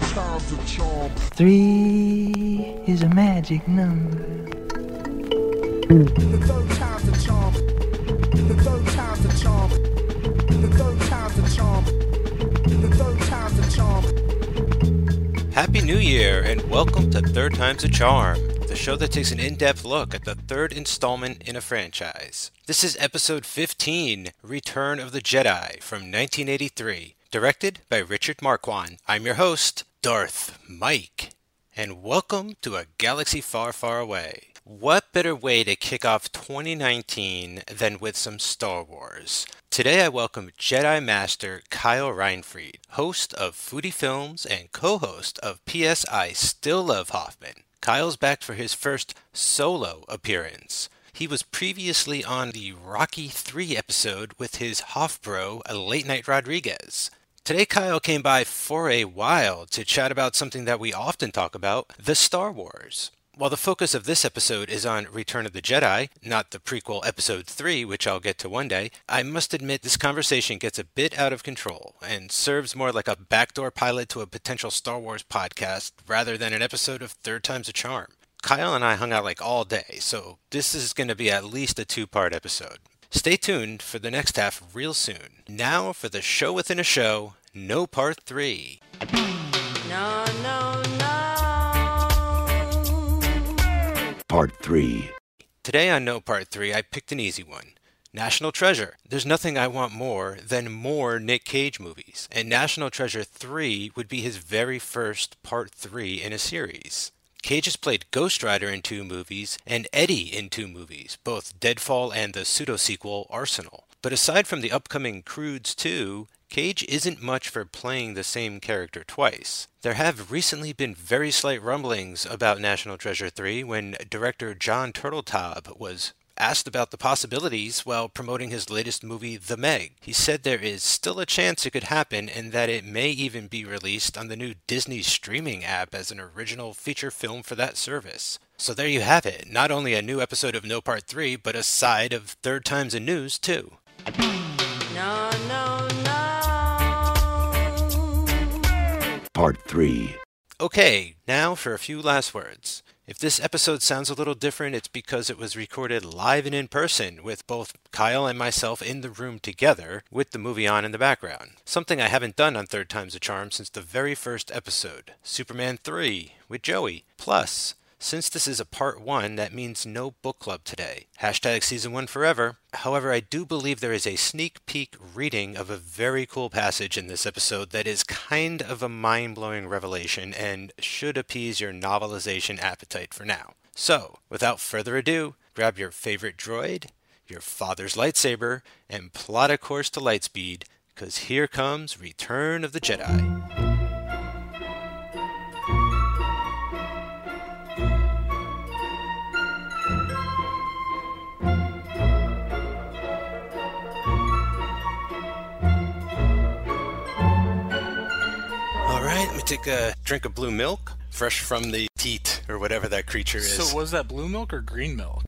times a charm. Three is a magic number. The third time's a charm. The third time's a charm. The third time's a charm. The third time's a charm. Happy New Year and welcome to Third Time's a Charm, the show that takes an in depth look at the third installment in a franchise. This is episode 15 Return of the Jedi from 1983, directed by Richard Marquand. I'm your host, Darth Mike, and welcome to a galaxy far, far away. What better way to kick off 2019 than with some Star Wars? Today I welcome Jedi Master Kyle Reinfried, host of Foodie Films and co-host of PS I Still Love Hoffman. Kyle's back for his first solo appearance. He was previously on the Rocky 3 episode with his Hoff-bro, Late Night Rodriguez. Today, Kyle came by for a while to chat about something that we often talk about the Star Wars. While the focus of this episode is on Return of the Jedi, not the prequel Episode 3, which I'll get to one day, I must admit this conversation gets a bit out of control and serves more like a backdoor pilot to a potential Star Wars podcast rather than an episode of Third Time's a Charm. Kyle and I hung out like all day, so this is going to be at least a two part episode. Stay tuned for the next half real soon. Now for the show within a show, no part three. No, no, no. Part 3. Today on No Part 3, I picked an easy one. National Treasure. There's nothing I want more than more Nick Cage movies, and National Treasure 3 would be his very first Part 3 in a series. Cage has played Ghost Rider in two movies and Eddie in two movies, both Deadfall and the pseudo sequel Arsenal. But aside from the upcoming Croods 2, Cage isn't much for playing the same character twice. There have recently been very slight rumblings about National Treasure 3 when director John Turteltaub was asked about the possibilities while promoting his latest movie, The Meg. He said there is still a chance it could happen and that it may even be released on the new Disney streaming app as an original feature film for that service. So there you have it. Not only a new episode of No Part 3, but a side of Third Times in News, too. No, no, no. Part 3. Okay, now for a few last words. If this episode sounds a little different, it's because it was recorded live and in person, with both Kyle and myself in the room together, with the movie on in the background. Something I haven't done on Third Time's a Charm since the very first episode, Superman 3, with Joey. Plus, since this is a part one, that means no book club today. Hashtag season one forever. However, I do believe there is a sneak peek reading of a very cool passage in this episode that is kind of a mind blowing revelation and should appease your novelization appetite for now. So, without further ado, grab your favorite droid, your father's lightsaber, and plot a course to lightspeed, because here comes Return of the Jedi. Take a drink of blue milk, fresh from the teat or whatever that creature is. So was that blue milk or green milk?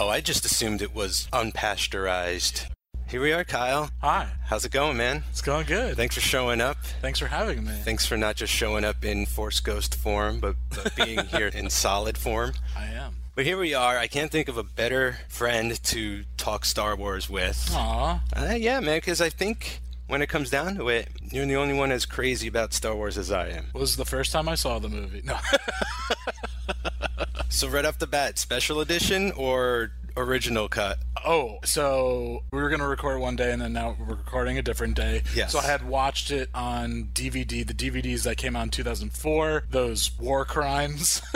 oh, I just assumed it was unpasteurized. Here we are, Kyle. Hi, How's it going, man? it's going good. Thanks for showing up. Thanks for having me. Thanks for not just showing up in Force Ghost form, but, but being here in solid form. I am. But here we are. I can't think of a better friend to talk Star Wars with. Aw, Uh, yeah, man, because I think when it comes down to it, you're the only one as crazy about Star Wars as I am. was the first time I saw the movie. No, So right off the bat, special edition or original cut? oh, so we were gonna record one day, and then now we're recording a different day. Yes. So I had watched it on DVD, the DVDs that came out in 2004, those war crimes.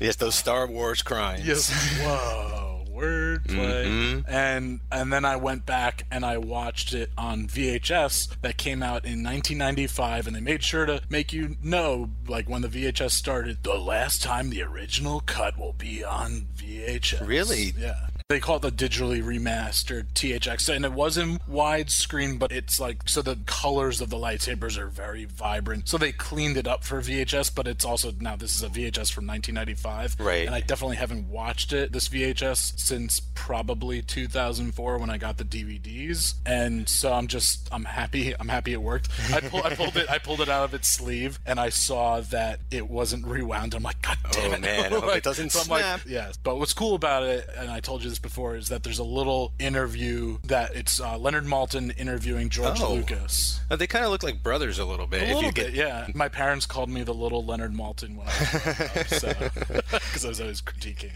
Yes, those Star Wars crimes. Yes. Whoa. Wordplay. Mhm. And and then I went back and I watched it on VHS that came out in 1995, and they made sure to make you know, like when the VHS started, the last time the original cut will be on VHS. Really? Yeah. They call it the digitally remastered THX, and it wasn't widescreen, but it's like so the colors of the lightsabers are very vibrant. So they cleaned it up for VHS, but it's also now this is a VHS from 1995, Right. And I definitely haven't watched it this VHS since probably 2004 when I got the DVDs, and so I'm just I'm happy I'm happy it worked. I, pull, I pulled it I pulled it out of its sleeve, and I saw that it wasn't rewound. I'm like, God oh, damn Oh, it, man, I hope it doesn't so I'm like, snap. Yes, but what's cool about it, and I told you this before, is that there's a little interview that it's uh, Leonard Maltin interviewing George Oh. Lucas. Uh, they kind of look like brothers a little bit. A if little you bit, get yeah. My parents called me the little Leonard Maltin when I was growing up, so because I was always critiquing.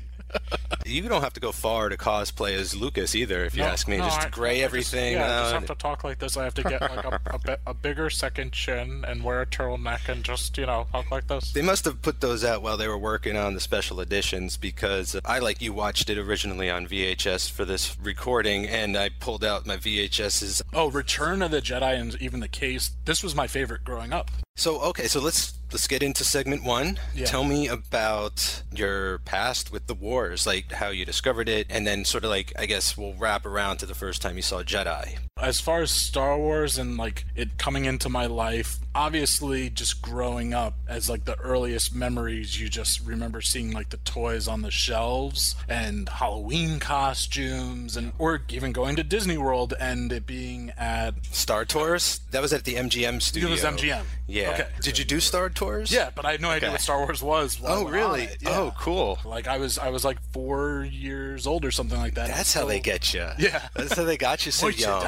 You don't have to go far to cosplay as Lucas either, if you No, ask me. no, just I- gray I just- everything. yeah, I just uh, have to talk like this. I have to get like a, a, bit, a bigger second chin and wear a turtleneck and just you know talk like this. They must have put those out while they were working on the special editions because I, like you, watched it originally on VHS for this recording, and I pulled out my VHSs. Oh, Return of the Jedi and even the case. This was my favorite growing up. So, okay, so let's let's get into segment one. Yeah. Tell me about your past with the wars, like how you discovered it, and then sort of like I guess we'll wrap around to the first time you saw Jedi. as far as Star Wars and like it coming into my life, obviously just growing up as like the earliest memories, you just remember seeing like the toys on the shelves and Halloween costumes and or even going to Disney World and it being at Star Tours? That was at the MGM studio. it was MGM. Yeah. Okay. Did you do Star Tours? Yeah, but I had no idea what Star Wars was. Oh, really? Oh, yeah. Oh, cool. Like I was I was like four years old or something like that. That's how they get you. Yeah. That's how they got you so young.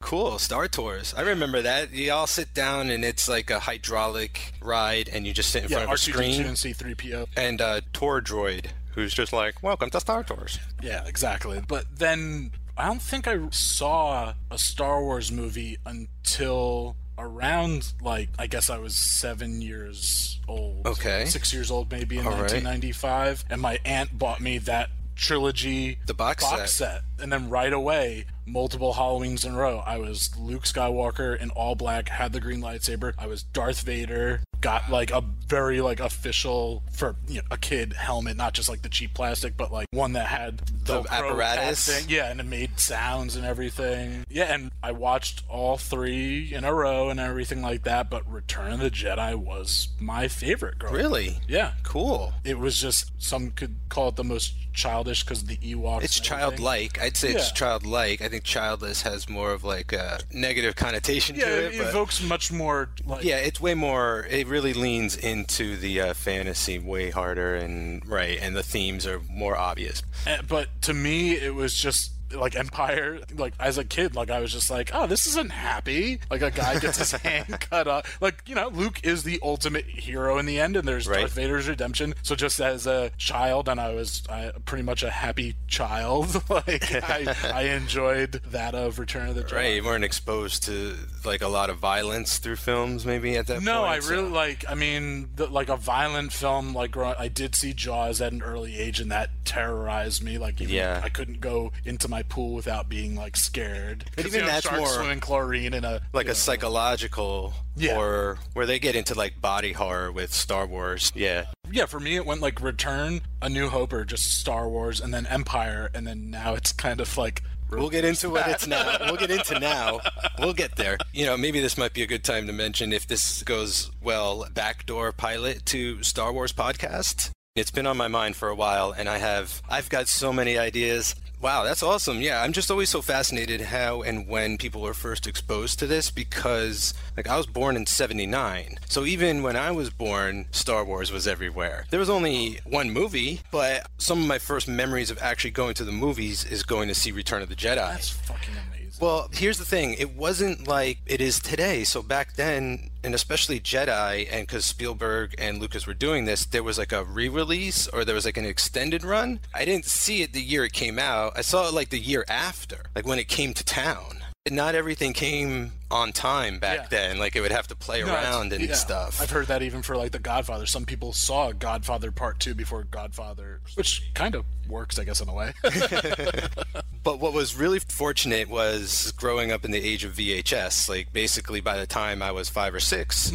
Cool. Star Tours. I remember that. You all sit down and it's like a hydraulic ride and you just sit in Yeah, front of a R2D2 screen. and C3PO. And a tour droid who's just like, welcome to Star Tours. Yeah, exactly. But then I don't think I saw a Star Wars movie until around like I guess I was seven years old. Okay. six years old maybe in All right. 1995, and my aunt bought me that trilogy The box set. and then right away multiple halloweens in a row i was luke skywalker in all black had the green lightsaber i was darth vader got like a very like official for you know, a kid helmet not just like the cheap plastic but like one that had The Velcro apparatus? thing. yeah and it made sounds and everything yeah and i watched all three in a row and everything like that but return of the jedi was my favorite growing up. Really? yeah Cool. it was just some could call it the most childish because the Ewoks. It's childlike. I'd say it's childlike. I think childless has more of like a negative connotation Yeah, to it it. evokes much more like Yeah, it's way more. It really leans into the uh, fantasy way harder, and right, and the themes are more obvious. eh, But to me, it was just like Empire. Like as a kid, like I was just like, oh, this isn't happy. Like a guy gets his hand cut off. Like you know, Luke is the ultimate hero in the end, and there's Right. Darth Vader's redemption. So just as a child, and I was I, pretty much a happy child. like I, I enjoyed that of Return of the Jedi. Right, you weren't exposed to like a lot of violence through films, maybe at that No, point. I so- really like. I mean, the, like a violent film. Like I did see Jaws at an early age, and that terrorized me. Like, even, Yeah. I couldn't go into my pool without being like scared. But 'Cause, even you know, that's sharks more- swimming chlorine in a like a know, psychological Yeah. horror where they get into like body horror with Star Wars. Yeah. Yeah, for me, it went like Return, A New Hope, or just Star Wars, and then Empire, and then now it's kind of like. We'll get into what it's now. We'll get into now. We'll get there. You know, maybe this might be a good time to mention if this goes well, backdoor pilot to Star Wars podcast. It's been on my mind for a while and I have I've got so many ideas. Wow, that's awesome. Yeah, I'm just always so fascinated how and when people were first exposed to this because like I was born in 79. So even when I was born, Star Wars was everywhere. There was only one movie, but some of my first memories of actually going to the movies is going to see Return of the Jedi. That's fucking amazing. Well, here's the thing. It wasn't like it is today. So back then, and especially Jedi, and because Spielberg and Lucas were doing this, there was like a re-release or there was like an extended run. I didn't see it the year it came out. I saw it like the year after, like when it came to town. Not everything came on time back Yeah. then. Like it would have to play No, around and yeah. stuff. I've heard that even for like the Godfather. Some people saw Godfather Part Two before Godfather, which kind of works, I guess, in a way. But what was really fortunate was growing up in the age of VHS. Like basically, by the time I was five or 6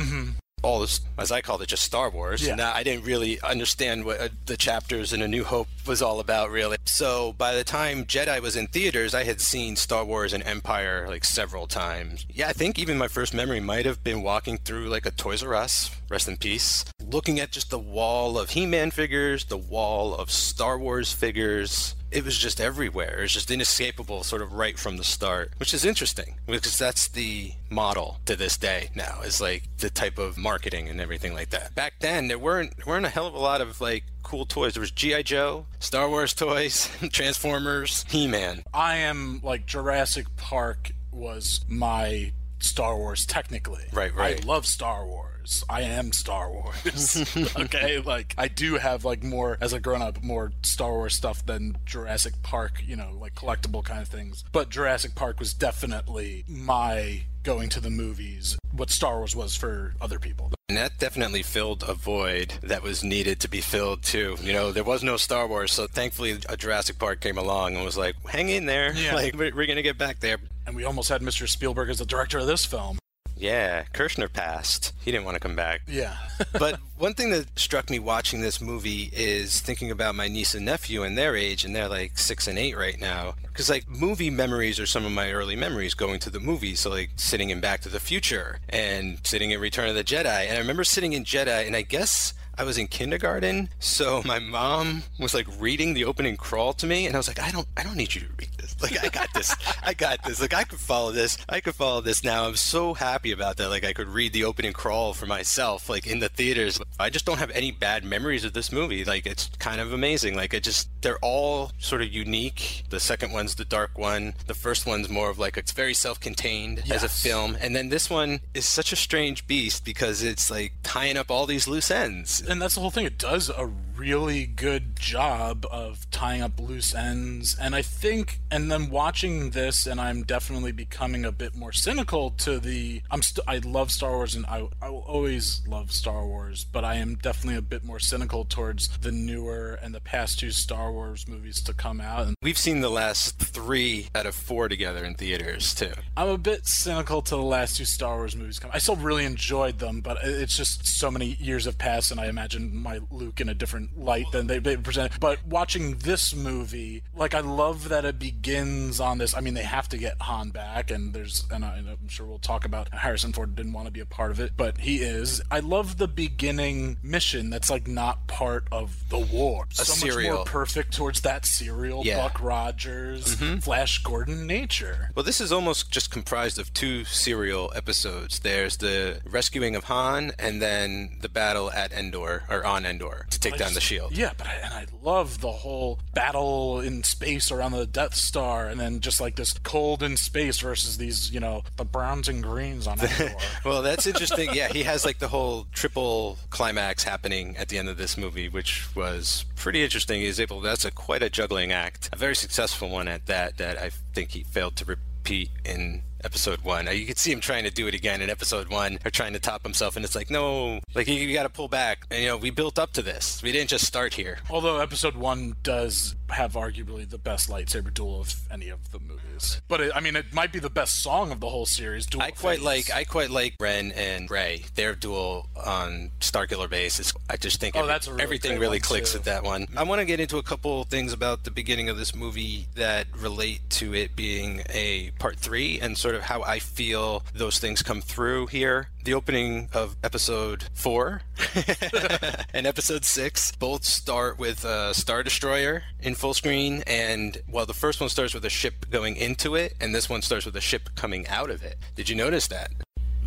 all this, as I called it, just Star Wars. Yeah. Now, I didn't really understand what uh, the chapters in A New Hope was all about, really. So by the time Jedi was in theaters, I had seen Star Wars and Empire like several times. Yeah, I think even my first memory might have been walking through like a Toys R Us, rest in peace, looking at just the wall of He Man figures, the wall of Star Wars figures. It was just everywhere. It was just inescapable, sort of right from the start, which is interesting because that's the model to this day now, is like the type of marketing and everything like that. Back then, there weren't there weren't a hell of a lot of like cool toys. There was G.I. Joe, Star Wars toys, Transformers, He Man. I am like Jurassic Park was my Star Wars technically. Right, right. I love Star Wars. I am Star Wars. okay, like I do have like more as a grown up more Star Wars stuff than Jurassic Park, you know, like collectible kind of things. But Jurassic Park was definitely my going to the movies what Star Wars was for other people. And that definitely filled a void that was needed to be filled too. You know, there was no Star Wars, so thankfully a Jurassic Park came along and was like, hang in there. Yeah. Like, we're, we're going to get back there. And we almost had Mr. Spielberg as the director of this film. Yeah, Kershner passed. He didn't want to come back. Yeah. but one thing that struck me watching this movie is thinking about my niece and nephew and their age, and they're like six and eight right now. Because like movie memories are some of my early memories going to the movies. So like sitting in Back to the Future and sitting in Return of the Jedi. And I remember sitting in Jedi, and I guess I was in kindergarten, so my mom was like reading the opening crawl to me, and I was like, I don't, I don't need you to read. Like, I got this, I got this. Like, I could follow this, I could follow this. Now, I'm so happy about that. Like, I could read the opening crawl for myself, like in the theaters. I just don't have any bad memories of this movie. Like, it's kind of amazing. Like, it just, they're all sort of unique. The second one's the dark one. The first one's more of like it's very self-contained as a film, and then this one is such a strange beast because it's like tying up all these loose ends. and that's the whole thing. It does a really good job of tying up loose ends. And I think, and then watching this, and I'm definitely becoming a bit more cynical to the. I'm st- I love Star Wars, and I I will always love Star Wars, but I am definitely a bit more cynical towards the newer and the past two Star Wars movies to come out. And We've seen the last three out of four together in theaters too. I'm a bit cynical to the last two Star Wars movies. Come, I still really enjoyed them, but it's just so many years have passed, and I imagine my Luke in a different light than they, they present. But watching this movie, like I love that it begins on this. I mean, they have to get Han back, and there's, and, I, I'm sure we'll talk about Harrison Ford didn't want to be a part of it, but he is. I love the beginning mission that's like not part of the war. so much more perfect towards that serial. Yeah. Buck Rogers, mm-hmm. Flash Gordon, nature. Well, this is almost just comprised of two serial episodes. There's the rescuing of Han, and then the battle at Endor or on Endor to take I down the shield. Yeah, but I, and I love the whole battle in space around the Death Star, and then just like this cold in space versus these, you know, the browns and greens on. Well, that's interesting. Yeah, he has like the whole triple climax happening at the end of this movie, which was pretty interesting. He's able. That's a quite a juggling act, a very successful one at that. That I think he failed to repeat in episode one. You could see him trying to do it again in episode one, or trying to top himself, and it's like, no, like you, you got to pull back. And you know, we built up to this. We didn't just start here. Although episode one does have arguably the best lightsaber duel of any of the movies, but it, I mean, it might be the best song of the whole series. Duel I quite like I quite like Ren and Rey. Their duel on Starkiller Base is I just think Oh, every- that's really everything really clicks too. with that one. I want to get into a couple things about the beginning of this movie that relate to it being a part 3 and sort of how I feel those things come through here. The opening of episode 4 and episode 6 both start with a star destroyer in full screen and while the first one starts with a ship going into it and this one starts with a ship coming out of it. Did you notice that?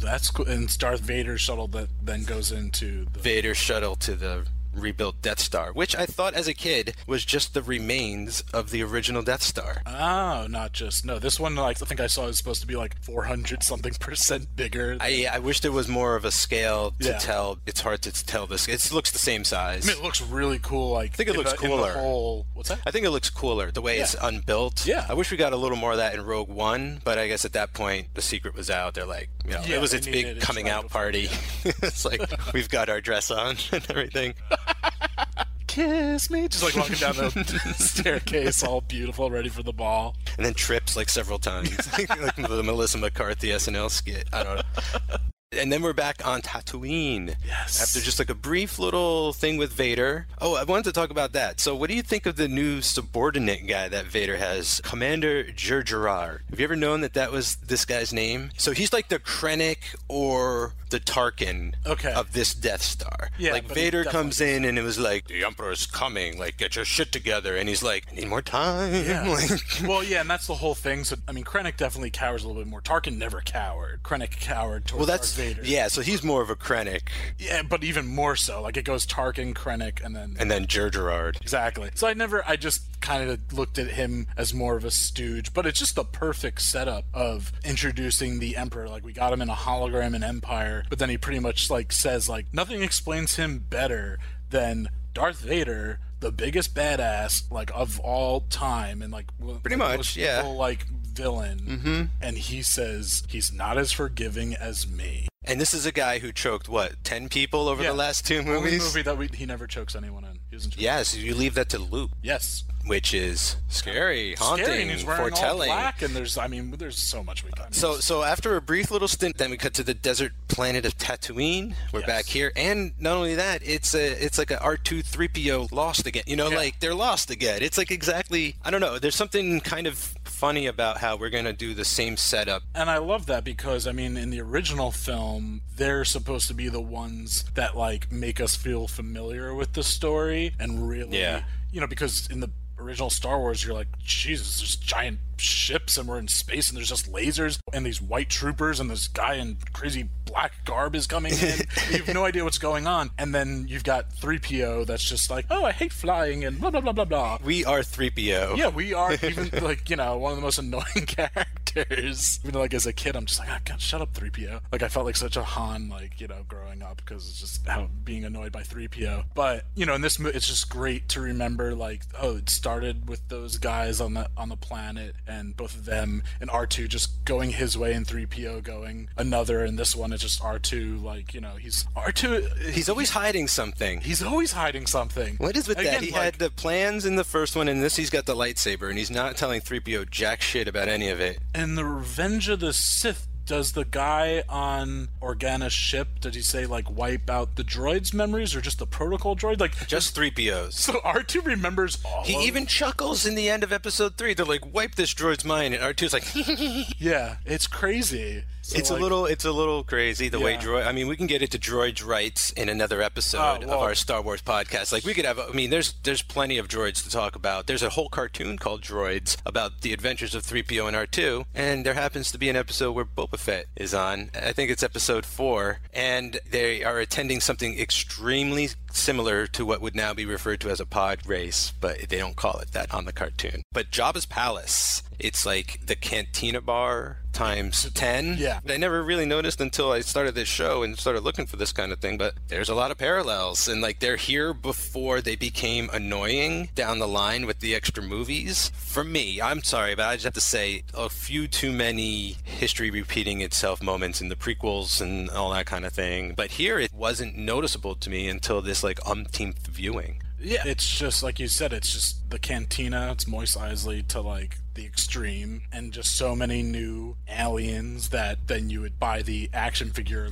that's cool. And it's Darth Vader's shuttle that then goes into the Vader's shuttle to the rebuilt Death Star, which I thought as a kid was just the remains of the original Death Star. Oh, not just no. This one, like I think I saw, is supposed to be like 400 something percent bigger. I, I wish there was more of a scale to Yeah. tell. It's hard to tell this. It looks the same size. I mean, it looks really cool. Like, I think it looks cooler. whole, what's that? I think it looks cooler the way it's unbuilt. Yeah. I wish we got a little more of that in Rogue One, but I guess at that point the secret was out. They're like, you know, Yeah, it was its big it coming right out before- party. it's like we've got our dress on and everything. Kiss me, just like walking down the staircase, all beautiful, ready for the ball. and then trips like several times, like the Melissa McCarthy SNL skit. I don't know. And then we're back on Tatooine. Yes. After just like a brief little thing with Vader. Oh, I wanted to talk about that. So, what do you think of the new subordinate guy that Vader has? Commander Jerjerrod. Have you ever known that that was this guy's name? So, he's like the Krennic or the Tarkin Okay. of this Death Star. Yeah, Like, Vader comes in and it was like, the Emperor's coming. Like, get your shit together. And he's like, I need more time. Yeah. Like, well, yeah, and that's the whole thing. So, I mean, Krennic definitely cowers a little bit more. Tarkin never cowered. Krennic cowered towards well, that's. Vader. Yeah, so he's more of a Krennic. Yeah, but even more so. Like, it goes Tarkin, Krennic, and then. And then Jerjerrod. Exactly. So I never, I just kind of looked at him as more of a stooge, but it's just the perfect setup of introducing the Emperor. Like, we got him in a hologram in Empire, but then he pretty much, like, says, like, nothing explains him better than Darth Vader, the biggest badass, like, of all time, and, like, Pretty much, yeah. like, villain. Mm-hmm. And he says, he's not as forgiving as me. And this is a guy who choked what ten people over Yeah. the last two Only movies. movie that we, he never chokes anyone in. He doesn't. Yes, you leave that to Luke, Yes. which is scary, haunting, scary and he's wearing all foretelling. black and there's I mean there's so much we can So, so after a brief little stint, then we cut to the desert planet of Tatooine. We're Yes. back here, and not only that, it's a it's like a R two three PO lost again. You know, Yeah. like they're lost again. It's like exactly I don't know. There's something kind of funny about how we're gonna do the same setup. and I love that because I mean in the original film they're supposed to be the ones that like make us feel familiar with the story and really Yeah. you know because in the original Star Wars you're like Jesus there's giant ships and we're in space and there's just lasers and these white troopers and this guy in crazy black garb is coming in you have no idea what's going on and then you've got 3PO that's just like oh I hate flying and blah blah blah blah blah We are three PO. Yeah, we are even like you know one of the most annoying characters. Even like as a kid, I'm just like, oh, God, shut up, 3PO. Like I felt like such a Han, like you know, growing up because it's just how being annoyed by 3PO. But you know, in this, mo- it's just great to remember like, oh, it started with those guys on the on the planet, and both of them and R2 just going his way, and 3PO going another, and this one is just R2. Like you know, he's R2. He's always hiding something. he's always hiding something. What is with that? He like- had the plans in the first one, and this he's got the lightsaber, and he's not telling 3PO jack shit about any of it. In the Revenge of the Sith, does the guy on Organa's ship did he say like wipe out the droid's memories or just the protocol droid? Like Just 3POs. so R two remembers all. He even chuckles in the end of episode three. They're like, "Wipe this droid's mind," and R2's like, yeah, it's crazy. So, "It's like, a little, it's a little crazy the way droid." I mean, we can get into droids' rights in another episode Oh, of our Star Wars podcast. Like, we could have. I mean, there's there's plenty of droids to talk about. There's a whole cartoon called Droids about the adventures of 3PO and R2, and there happens to be an episode where Boba Fett is on. I think it's episode four, and they are attending something extremely similar to what would now be referred to as a pod race, but they don't call it that on the cartoon. But Jabba's palace, it's like the cantina bar times 10. Yeah. I never really noticed until I started this show and started looking for this kind of thing, but there's a lot of parallels. And like they're here before they became annoying down the line with the extra movies. For me, I'm sorry, but I just have to say a few too many history repeating itself moments in the prequels and all that kind of thing. But here it wasn't noticeable to me until this like umpteenth viewing. Yeah, it's just like you said. It's just the cantina. It's Mos Eisley to like the extreme, and just so many new aliens that then you would buy the action figure.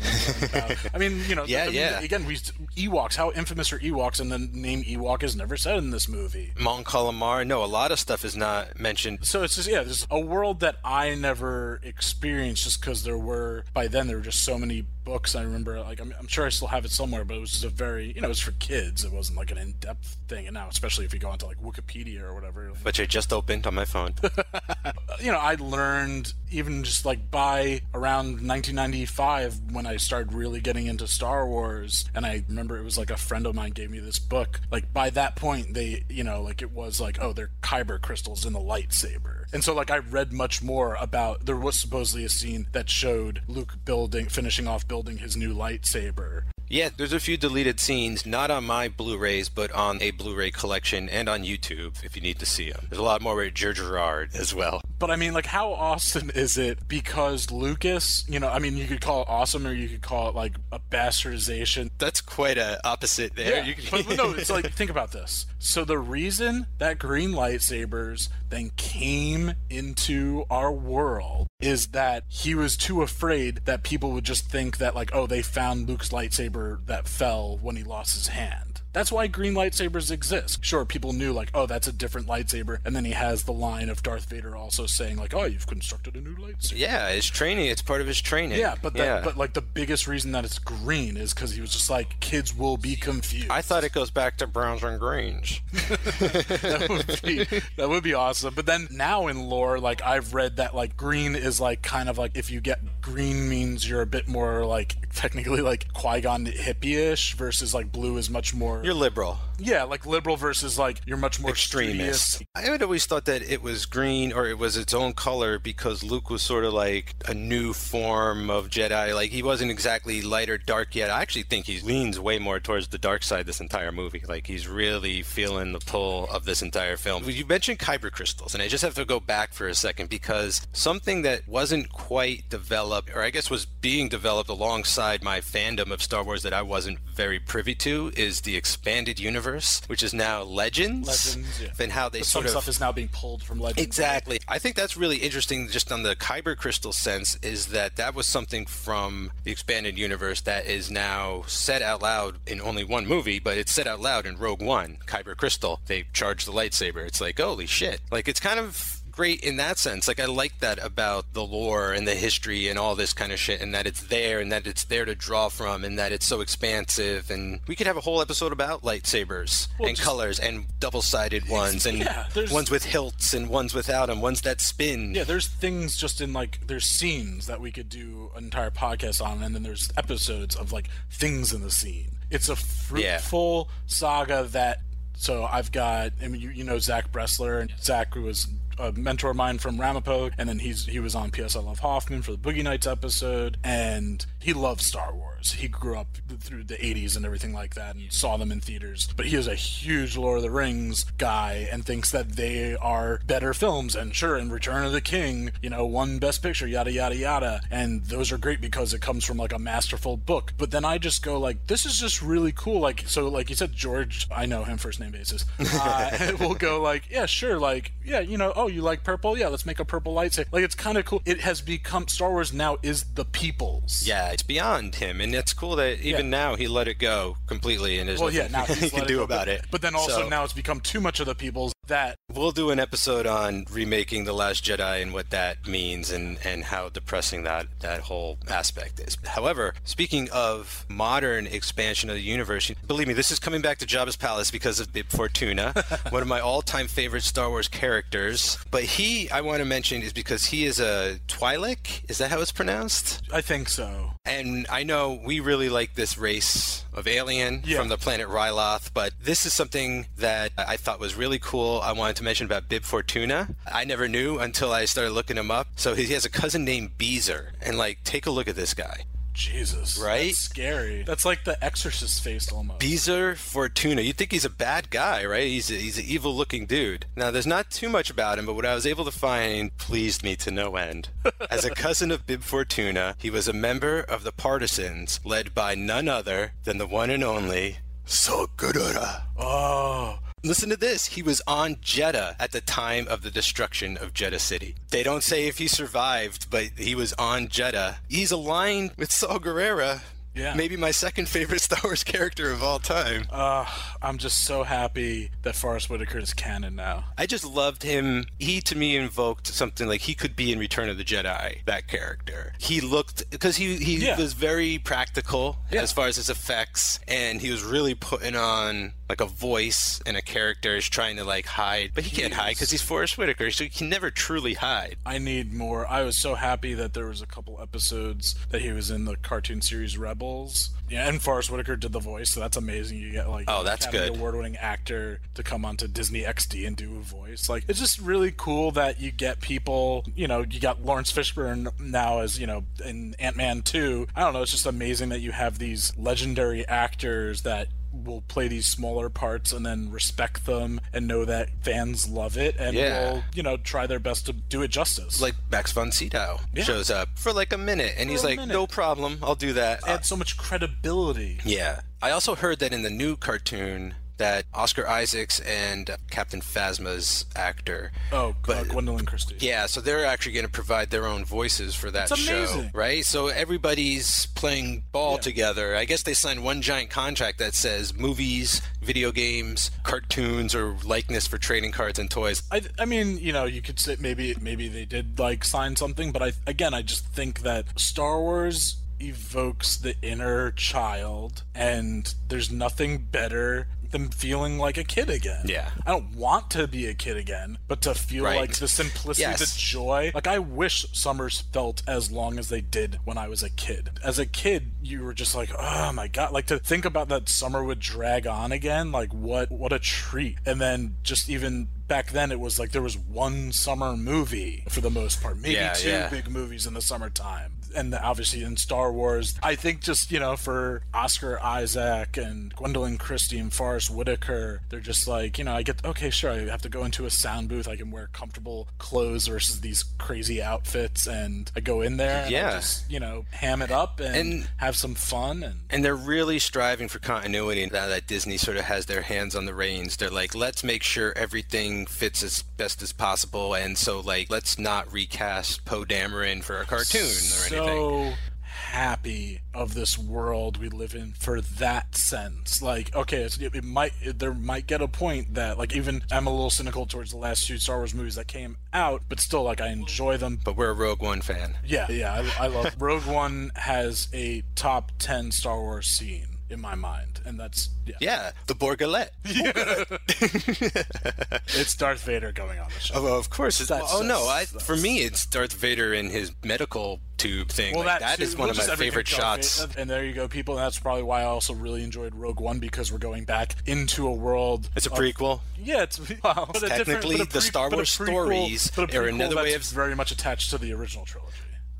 I mean, you know, Yeah, I mean, yeah. Again, we Ewoks. How infamous are Ewoks? And the name Ewok is never said in this movie. Mon Calamar, no, a lot of stuff is not mentioned. So it's just yeah, there's a world that I never experienced just because there were by then there were just so many books. I remember like I'm, I'm sure I still have it somewhere, but it was just a very you know it was for kids. It wasn't like an in depth thing. And now especially if you go onto like Wikipedia or whatever, Which I just opened on my phone. you know I learned even just like by around 1995 when I started really getting into Star Wars, and I remember it was like a friend of mine gave me this book. Like by that point, they you know like it was like oh they're kyber crystals in the lightsaber, and so like I read much more about. There was supposedly a scene that showed Luke building, finishing off building his new lightsaber. Yeah, there's a few deleted scenes, not on my Blu-rays, but on a Blu-ray collection and on YouTube if you need to see them. There's a lot more with Jerjerrod as well. But I mean, like, how awesome is it? Because Lucas, you know, I mean, you could call it awesome, or you could call it like a bastardization. That's quite a opposite there. You can- but, but no, it's like think about this. So the reason that green lightsabers then came into our world is that he was too afraid that people would just think that like, oh, they found Luke's lightsaber that fell when he lost his hand. That's why green lightsabers exist. Sure, people knew like, oh, that's a different lightsaber, and then he has the line of Darth Vader also saying like, oh, you've constructed a new lightsaber. yeah, his training. It's part of his training. Yeah, but that, yeah. but like the biggest reason that it's green is because he was just like kids will be confused. I thought it goes back to browns and greens. that would be that would be awesome. But then now in lore, like I've read that like green is like kind of like if you get green means you're a bit more like technically like Qui Gon hippie-ish versus like blue is much more You're liberal. yeah like liberal versus like you're much more extremist. studious. I had always thought that it was green or it was its own color because Luke was sort of like a new form of Jedi. Like he wasn't exactly light or dark yet. I actually think he leans way more towards the dark side this entire movie. Like he's really feeling the pull of this entire film. You mentioned kyber crystals, and I just have to go back for a second because something that wasn't quite developed, or I guess was being developed alongside my fandom of Star Wars that I wasn't very privy to, is the expanded universe, which is now Legends. Legends, yeah. And how they But sort some of stuff is now being pulled from Legends. Exactly. I think that's really interesting just on the Kyber crystal sense is that that was something from the expanded universe that is now said out loud in only one movie, but it's said out loud in Rogue One, Kyber crystal. They charge the lightsaber. It's like, holy shit. Like it's kind of great in that sense. Like I like that about the lore and the history and all this kind of shit and that it's there and that it's there to draw from and that it's so expansive and we could have a whole episode about lightsabers Well, and just- colors and double-sided ones and Yeah, ones with hilts and ones without them, ones that spin. Yeah, there's things just in like there's scenes that we could do an entire podcast on, and then there's episodes of like things in the scene. It's a fruitful saga that. So I've got, I mean, you, you know Zach Bressler, and Zach was a mentor of mine from Ramapo, and then he's he was on PS I Love Hoffman for the Boogie Nights episode, and he loves Star Wars. He grew up through the 80s and everything like that, and saw them in theaters. But he is a huge Lord of the Rings guy, and thinks that they are better films. And sure, in Return of the King, you know, won Best Picture, yada yada yada, and those are great because it comes from like a masterful book. But then I just go like, this is just really cool. Like so, like you said, George, I know him first name basis. Uh, we'll go like, yeah, sure, like yeah, you know, oh, you like purple? Yeah, let's make a purple lightsaber. Like it's kind of cool. It has become Star Wars now is the people's. Yeah, it's beyond him, and it's cool that even Yeah. now he let it go completely, and there's Well, yeah, nothing now he can do about but, it. But then also So, now it's become too much of the people's that we'll do an episode on remaking the Last Jedi and what that means, and and how depressing that that whole aspect is. However, speaking of modern expansion of the universe, believe me, this is coming back to Jabba's palace because of Bib Fortuna, one of my all-time favorite Star Wars characters. But he, I want to mention, is because he is a Twi'lek. Is that how it's pronounced? I think so. And I know we really like this race of alien Yeah. from the planet Ryloth, but this is something that I thought was really cool. I wanted to mention about Bib Fortuna. I never knew until I started looking him up. So he has a cousin named Beezer, and like, take a look at this guy. Jesus, Right? That's scary. That's like the Exorcist face almost. Beezer Fortuna. You'd think he's a bad guy, right? He's a, he's an evil looking dude. Now, there's not too much about him, but what I was able to find pleased me to no end. As a cousin of Bib Fortuna, he was a member of the Partisans, led by none other than the one and only Saw Gerrera. oh, Listen to this. He was on Jedha at the time of the destruction of Jedha City. They don't say if he survived, but he was on Jedha. He's aligned with Saw Gerrera. Yeah. Maybe my second favorite Star Wars character of all time. uh, I'm just so happy that Forest Whitaker is canon now. I just loved him. He to me invoked something like he could be in Return of the Jedi. That character. He looked because he he Yeah. was very practical Yeah. as far as his effects, and he was really putting on like a voice and a character is trying to like hide, but he can't hide because he's Forest Whitaker, so he can never truly hide. I need more. I was so happy that there was a couple episodes that he was in the cartoon series Rebels. Yeah, and Forest Whitaker did the voice, so that's amazing. You get like Oh, that's Academy good. award-winning actor to come onto Disney XD and do a voice. Like it's just really cool that you get people. You know, you got Laurence Fishburne now as you know in Ant Man two. I don't know. It's just amazing that you have these legendary actors that will play these smaller parts and then respect them and know that fans love it and Yeah. will, you know, try their best to do it justice. Like Max von Sydow Yeah. shows up for like a minute, and he's like, minute. "No problem, I'll do that." Uh, add so much credibility. yeah, I also heard that in the new cartoon that Oscar Isaacs and Captain Phasma's actor. Oh, But- uh, Gwendoline Christie. Yeah, so they're actually going to provide their own voices for that show, right? So everybody's playing ball Yeah. together. I guess they signed one giant contract that says movies, video games, cartoons, or likeness for trading cards and toys. I, I mean, you know, you could say maybe maybe they did like sign something, but I again, I just think that Star Wars evokes the inner child, and there's nothing better than feeling like a kid again. Yeah. I don't want to be a kid again, but to feel Right. like the simplicity, Yes. the joy. Like I wish summers felt as long as they did when I was a kid. As a kid, you were just like, oh my god, like to think about that summer would drag on again. Like what what a treat. And then just even back then it was like there was one summer movie for the most part maybe Yeah, two yeah. big movies in the summertime and obviously in star wars i think just you know for oscar isaac and gwendoline christie and forest whitaker they're just like you know i get okay sure i have to go into a sound booth i can wear comfortable clothes versus these crazy outfits and i go in there and Yeah. just you know ham it up and, And- have some fun and And they're really striving for continuity now that Disney sort of has their hands on the reins. They're like, let's make sure everything fits as best as possible. And so, like, let's not recast Poe Dameron for a cartoon or anything. So happy of this world we live in for that sense. Like okay it's, it, it might it, there might get a point that like even i'm a little cynical towards the last two star wars movies that came out but still like i enjoy them. But we're a Rogue One fan. yeah yeah i, I love rogue one has a top 10 star wars scene in my mind and that's yeah, Yeah, the Borgalette. it's darth vader going on the show Oh, of course. It's, That's- oh no, I, that's- for me, it's Darth Vader in his medical tube thing. Well, like, that, that too. one of my favorite shots. Vader. And there you go, people. And that's probably why I also really enjoyed Rogue One because we're going back into a world. It's a of- prequel. Yeah, it's well, Technically, a the Star Wars prequel- stories are another way of- very much attached to the original trilogy.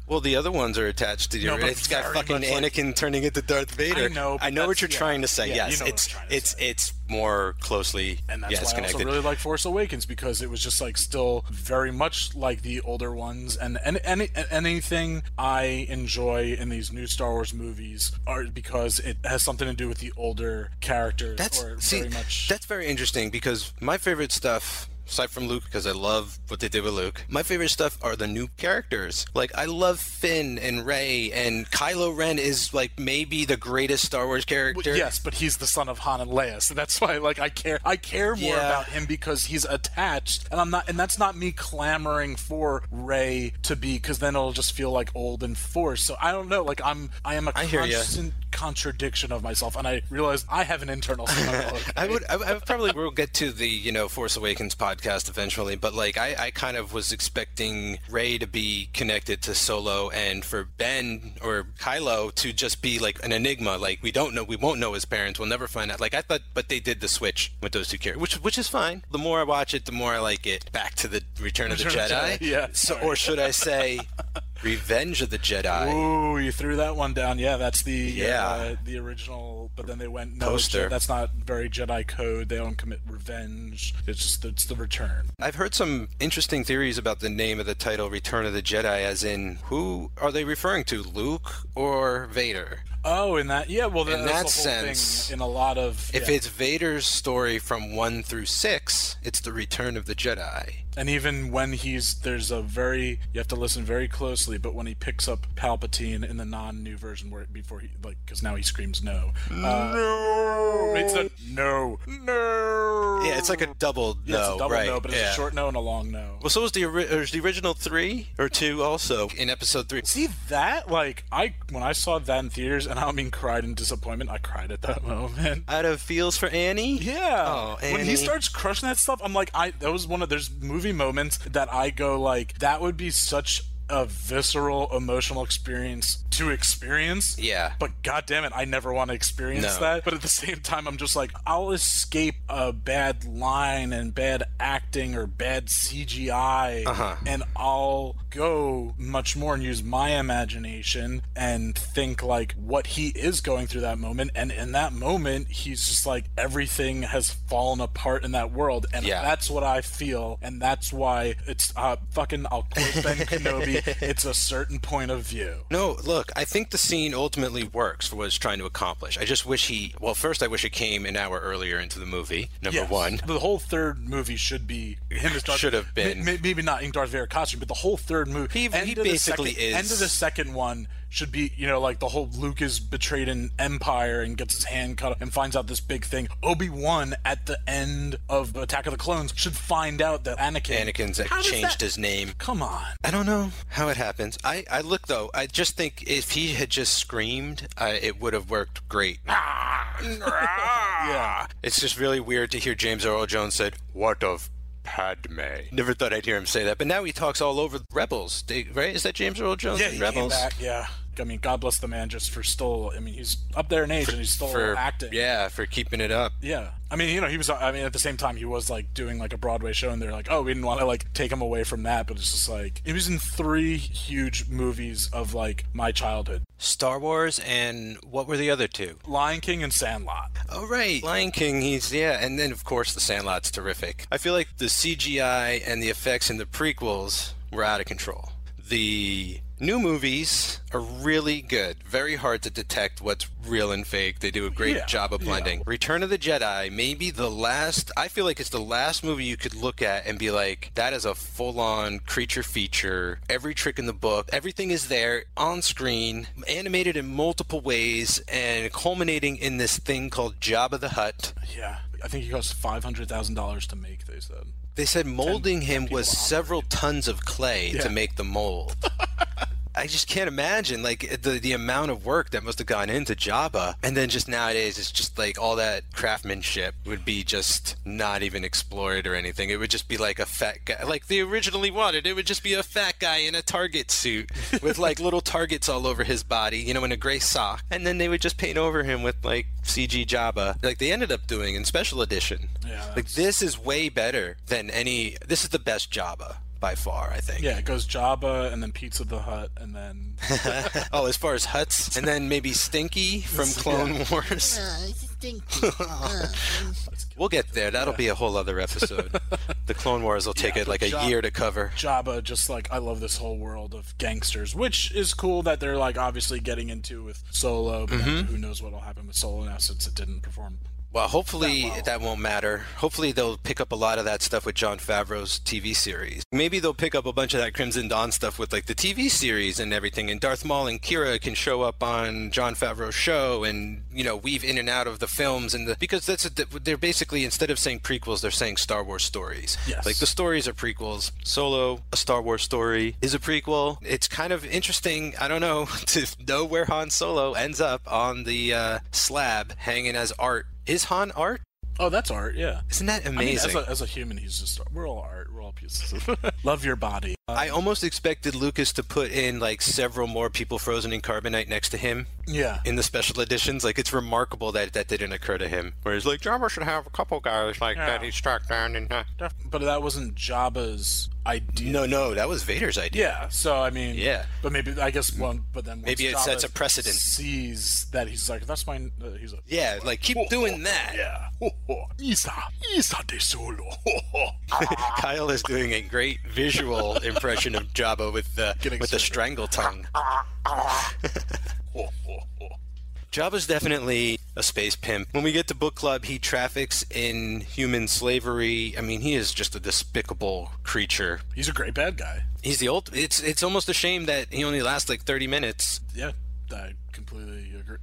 Well, the other ones are attached to your. No, it's got fucking much like- Anakin turning into Darth Vader. I know, I know what you're yeah. trying to say. Yeah, you yes, know it's I'm trying to it's say. it's more closely And that's yes why I also really like Force Awakens because it was just like still very much like the older ones, and, and any anything I enjoy in these new Star Wars movies are because it has something to do with the older characters. That's or see, very much. that's very interesting because my favorite stuff. Aside from Luke, because I love what they did with Luke, my favorite stuff are the new characters. Like I love Finn and Rey, and Kylo Ren is like maybe the greatest Star Wars character. Yes, but he's the son of Han and Leia, so that's why like I care. I care more Yeah. about him because he's attached, and I'm not. And that's not me clamoring for Rey to be, because then it'll just feel like old and forced. So I don't know. Like I'm, I am a I constant contradiction of myself, and I realize I have an internal. I would, I, I would probably we'll get to the you know Force Awakens podcast eventually, but like I, I kind of was expecting Rey to be connected to Solo, and for Ben or Kylo to just be like an enigma. Like we don't know, we won't know his parents. We'll never find out. Like I thought, but they did the switch with those two characters, which which is fine. The more I watch it, the more I like it. Back to the Return, of the Return of the Jedi. Jedi, yeah, So, or should I say, Revenge of the Jedi? Ooh, you threw that one down. Yeah, that's the Yeah. uh, the original. But then they went no, Poster. That's not very Jedi code. They don't commit revenge. It's just it's the return. I've heard some interesting theories about the name of the title Return of the Jedi, as in who are they referring to, Luke or Vader? Oh, in that yeah. Well, In that's that the whole sense, thing in a lot of If yeah. it's Vader's story from 1 through 6, it's the Return of the Jedi. and even when he's there's a very you have to listen very closely. But when he picks up Palpatine in the non-new version, where before he like because now he screams no, uh, no, it's a no, no. Yeah, it's like a double Yeah, no, it's a double right? no, but it's yeah. a short no and a long no. Well, so was the, ori- was the original 3 or 2 also in episode 3. See that? Like I when I saw that in theaters, and I don't mean cried in disappointment. I cried at that moment. Out of Feels for Annie? Yeah. Oh, when he starts crushing that stuff, I'm like, I that was one of there's movie moments that I go like, that would be such a visceral emotional experience to experience. Yeah. But god damn it, I never want to experience No. that. But at the same time, I'm just like, I'll escape a bad line and bad acting or bad CGI, Uh-huh. and I'll go much more and use my imagination and think like what he is going through that moment. And in that moment, he's just like everything has fallen apart in that world. And Yeah. that's what I feel. And that's why it's uh, fucking, I'll quote Ben Kenobi, it's a certain point of view. No, look, I think the scene ultimately works for what it's trying to accomplish. I just wish he. Well, first, I wish it came an hour earlier into the movie. Number Yes. one. The whole third movie should be him as Darth Should have been. May- may- maybe not in Darth Vader costume, but the whole third movie. He- he basically second, is. End of the second one should be, you know, like the whole Luke is betrayed in empire and gets his hand cut off and finds out this big thing. Obi Wan at the end of Attack of the Clones should find out that Anakin. Anakin's changed that- his name. Come on. I don't know how it happens. I, I look though. I just think if he had just screamed, uh, it would have worked great. Yeah. It's just really weird to hear James Earl Jones said, "What of Padme?" Never thought I'd hear him say that, but now he talks all over Rebels. Right? Is that James Earl Jones Yeah, he Rebels? came back. Yeah. I mean, God bless the man just for still. I mean, he's up there in age and he's still for acting. Yeah, for keeping it up. Yeah. I mean, you know, he was, I mean, at the same time, he was like doing like a Broadway show, and they're like, oh, we didn't want to like take him away from that, but it's just like, he was in three huge movies of like my childhood Star Wars and what were the other two? Lion King and Sandlot. Oh right, Lion King. He's yeah, and then of course the Sandlot's terrific. I feel like the CGI and the effects in the prequels were out of control. The new movies are really good. Very hard to detect what's real and fake. They do a great Yeah, job of yeah. blending. Return of the Jedi, maybe the last. I feel like it's the last movie you could look at and be like, that is a full-on creature feature. Every trick in the book, everything is there on screen, animated in multiple ways, and culminating in this thing called Jabba the Hutt. Yeah. I think it cost $500,000 to make, they said. They said molding him was several tons of clay Yeah. to make the mold. I just can't imagine like eh, the the amount of work that must have gone into Jabba, and then just nowadays it's just like all that craftsmanship would be just not even explored or anything. It would just be like a fat guy, like they originally wanted. It would just be a fat guy in a Target suit with like little targets all over his body, you know, in a gray sock, and then they would just paint over him with like CG Jabba, like they ended up doing in special edition. Yeah, like this is way better than any. This is the best Jabba by far, I think. Yeah, it goes Jabba and then Pizza the Hut and then. oh, as far as Huts, and then maybe Stinky from Clone Wars. We'll get there. That'll be a whole other episode. the Clone Wars will take Yeah, it like a Jab- year to cover. Jabba just like I love this whole world of gangsters, which is cool that they're like obviously getting into with Solo, but Mm-hmm. who knows what'll happen with Solo now since it didn't perform. Well, hopefully That that won't matter. Hopefully they'll pick up a lot of that stuff with Jon Favreau's TV series. Maybe they'll pick up a bunch of that Crimson Dawn stuff with like the TV series and everything. And Darth Maul and Qi'ra can show up on Jon Favreau's show and you know weave in and out of the films and the because that's a, they're basically instead of saying prequels they're saying Star Wars stories. Yes. Like the stories are prequels. Solo, a Star Wars story, is a prequel. It's kind of interesting. I don't know to know where Han Solo ends up on the uh, slab hanging as art. Is Han art? Oh, that's art, yeah. Isn't that I mean, amazing? as a, as a human, he's just we're all art. We're all pieces of love your body. Uh, I almost expected Lucas to put in like several more people frozen in carbonite next to him yeah, in the special editions. Like it's remarkable that that didn't occur to him. Where he's like, Jabba should have a couple guys like Yeah. that he struck down and. Uh... but that wasn't Jabba's idea. No, no, that was Vader's idea. Yeah, so I mean, Yeah. but maybe I guess one, but then Maybe it Jabba sets a precedent. Sees that he's like, that's my. Uh, he's like, Yeah, like keep doing that. yeah, Isa, Isa de Solo. Kyle is doing a great visual impression of Jabba with the Getting with the strangle tongue. Jabba's definitely a space pimp. When we get to book club, he traffics in human slavery. I mean, he is just a despicable creature. He's a great bad guy. He's the old. It's it's almost a shame that he only lasts like thirty minutes. Yeah, I completely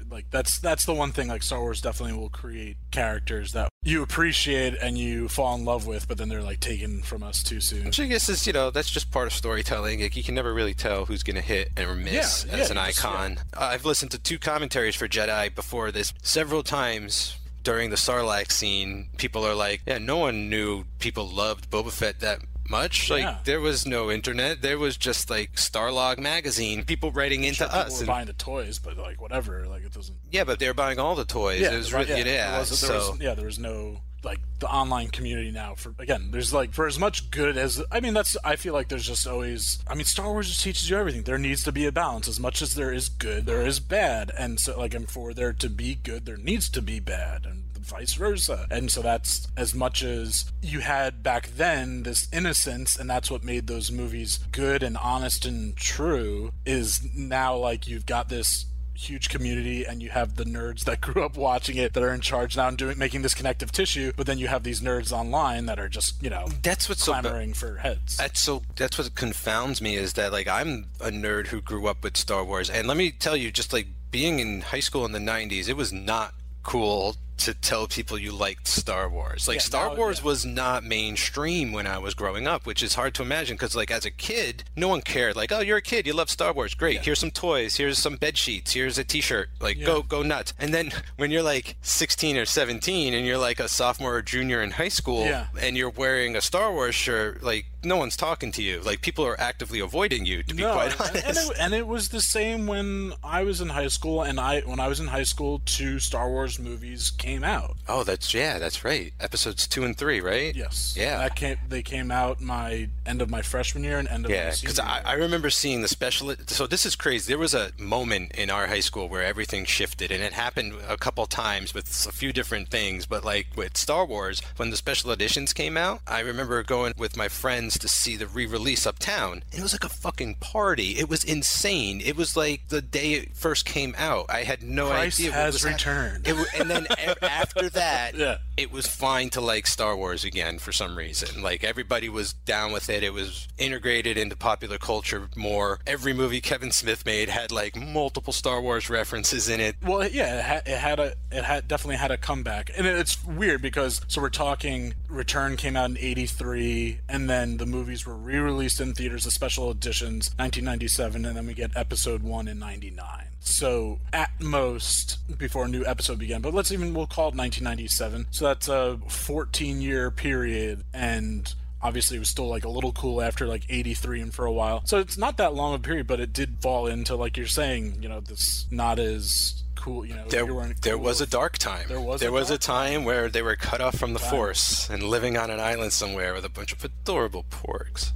Like that's that's the one thing. Like Star Wars definitely will create characters that you appreciate and you fall in love with, but then they're like taken from us too soon. Which I guess is you know that's just part of storytelling. Like you can never really tell who's gonna hit and miss Yeah, as yeah, an you just- icon. Uh, I've listened to two commentaries for Jedi before this several times. During the Sarlacc scene, people are like, "Yeah, no one knew people loved Boba Fett that much. Like, there was no internet. There was just like Starlog magazine, people writing into People us. were and- buying the toys, but like whatever. Like it doesn't. yeah, but they were buying all the toys. it was right, yeah. there was- so was- yeah, there was no like the online community now for again there's like for as much good as i mean that's i feel like there's just always i mean star wars just teaches you everything there needs to be a balance as much as there is good there is bad and so like and for there to be good there needs to be bad and vice versa and so that's as much as you had back then this innocence and that's what made those movies good and honest and true is now like you've got this huge community and you have the nerds that grew up watching it that are in charge now and doing making this connective tissue but then you have these nerds online that are just you know That's what's so clamoring for heads That's so. That's what confounds me is that like I'm a nerd who grew up with Star Wars, and let me tell you, just like being in high school in the '90s, it was not cool to tell people you liked Star Wars. Like Yeah, Star now- Wars yeah. was not mainstream when I was growing up, which is hard to imagine because like as a kid, no one cared. Like, oh, you're a kid, you love Star Wars, great. Here's some toys, here's some bed sheets, here's a T-shirt. Like, Yeah. go go nuts. And then when you're like 16 or 17 and you're like a sophomore or junior in high school, Yeah. and you're wearing a Star Wars shirt, like no one's talking to you. Like people are actively avoiding you. To be quite honest. and it, and it was the same when I was in high school and I when I was in high school two Star Wars movies came out oh, that's yeah, that's right. Episodes two and three, right? yes Yeah. that came they came out my end of my freshman year and end of my Yeah, because I. I remember seeing the special. So this is crazy. There was a moment in our high school where everything shifted, and it happened a couple times with a few different things. But like with Star Wars, when the special editions came out, I remember going with my friends to see the re-release uptown, and it was like a fucking party. It was insane. It was like the day it first came out. I had no Christ idea. what has was returned. It, and then after that, Yeah. it was fine to like Star Wars again for some reason. Like everybody was down with it. It was integrated into popular culture more. Every movie Kevin Smith made had like multiple Star Wars references in it. Well, yeah, it had, it had a it had definitely had a comeback, and it's weird because so we're talking Return came out in '83, and then the movies were re-released in theaters, the special editions, 1997, and then we get Episode One in '99. So at most before a new episode began, but let's even we'll call it 1997. So that's a 14 year period, and obviously it was still like a little cool after like 83 and for a while so it's not that long a period but it did fall into like you're saying you know this not as cool you know There, weren't there was a dark time. There was a was a time where they were cut off from the Force and living on an island somewhere with a bunch of adorable porgs.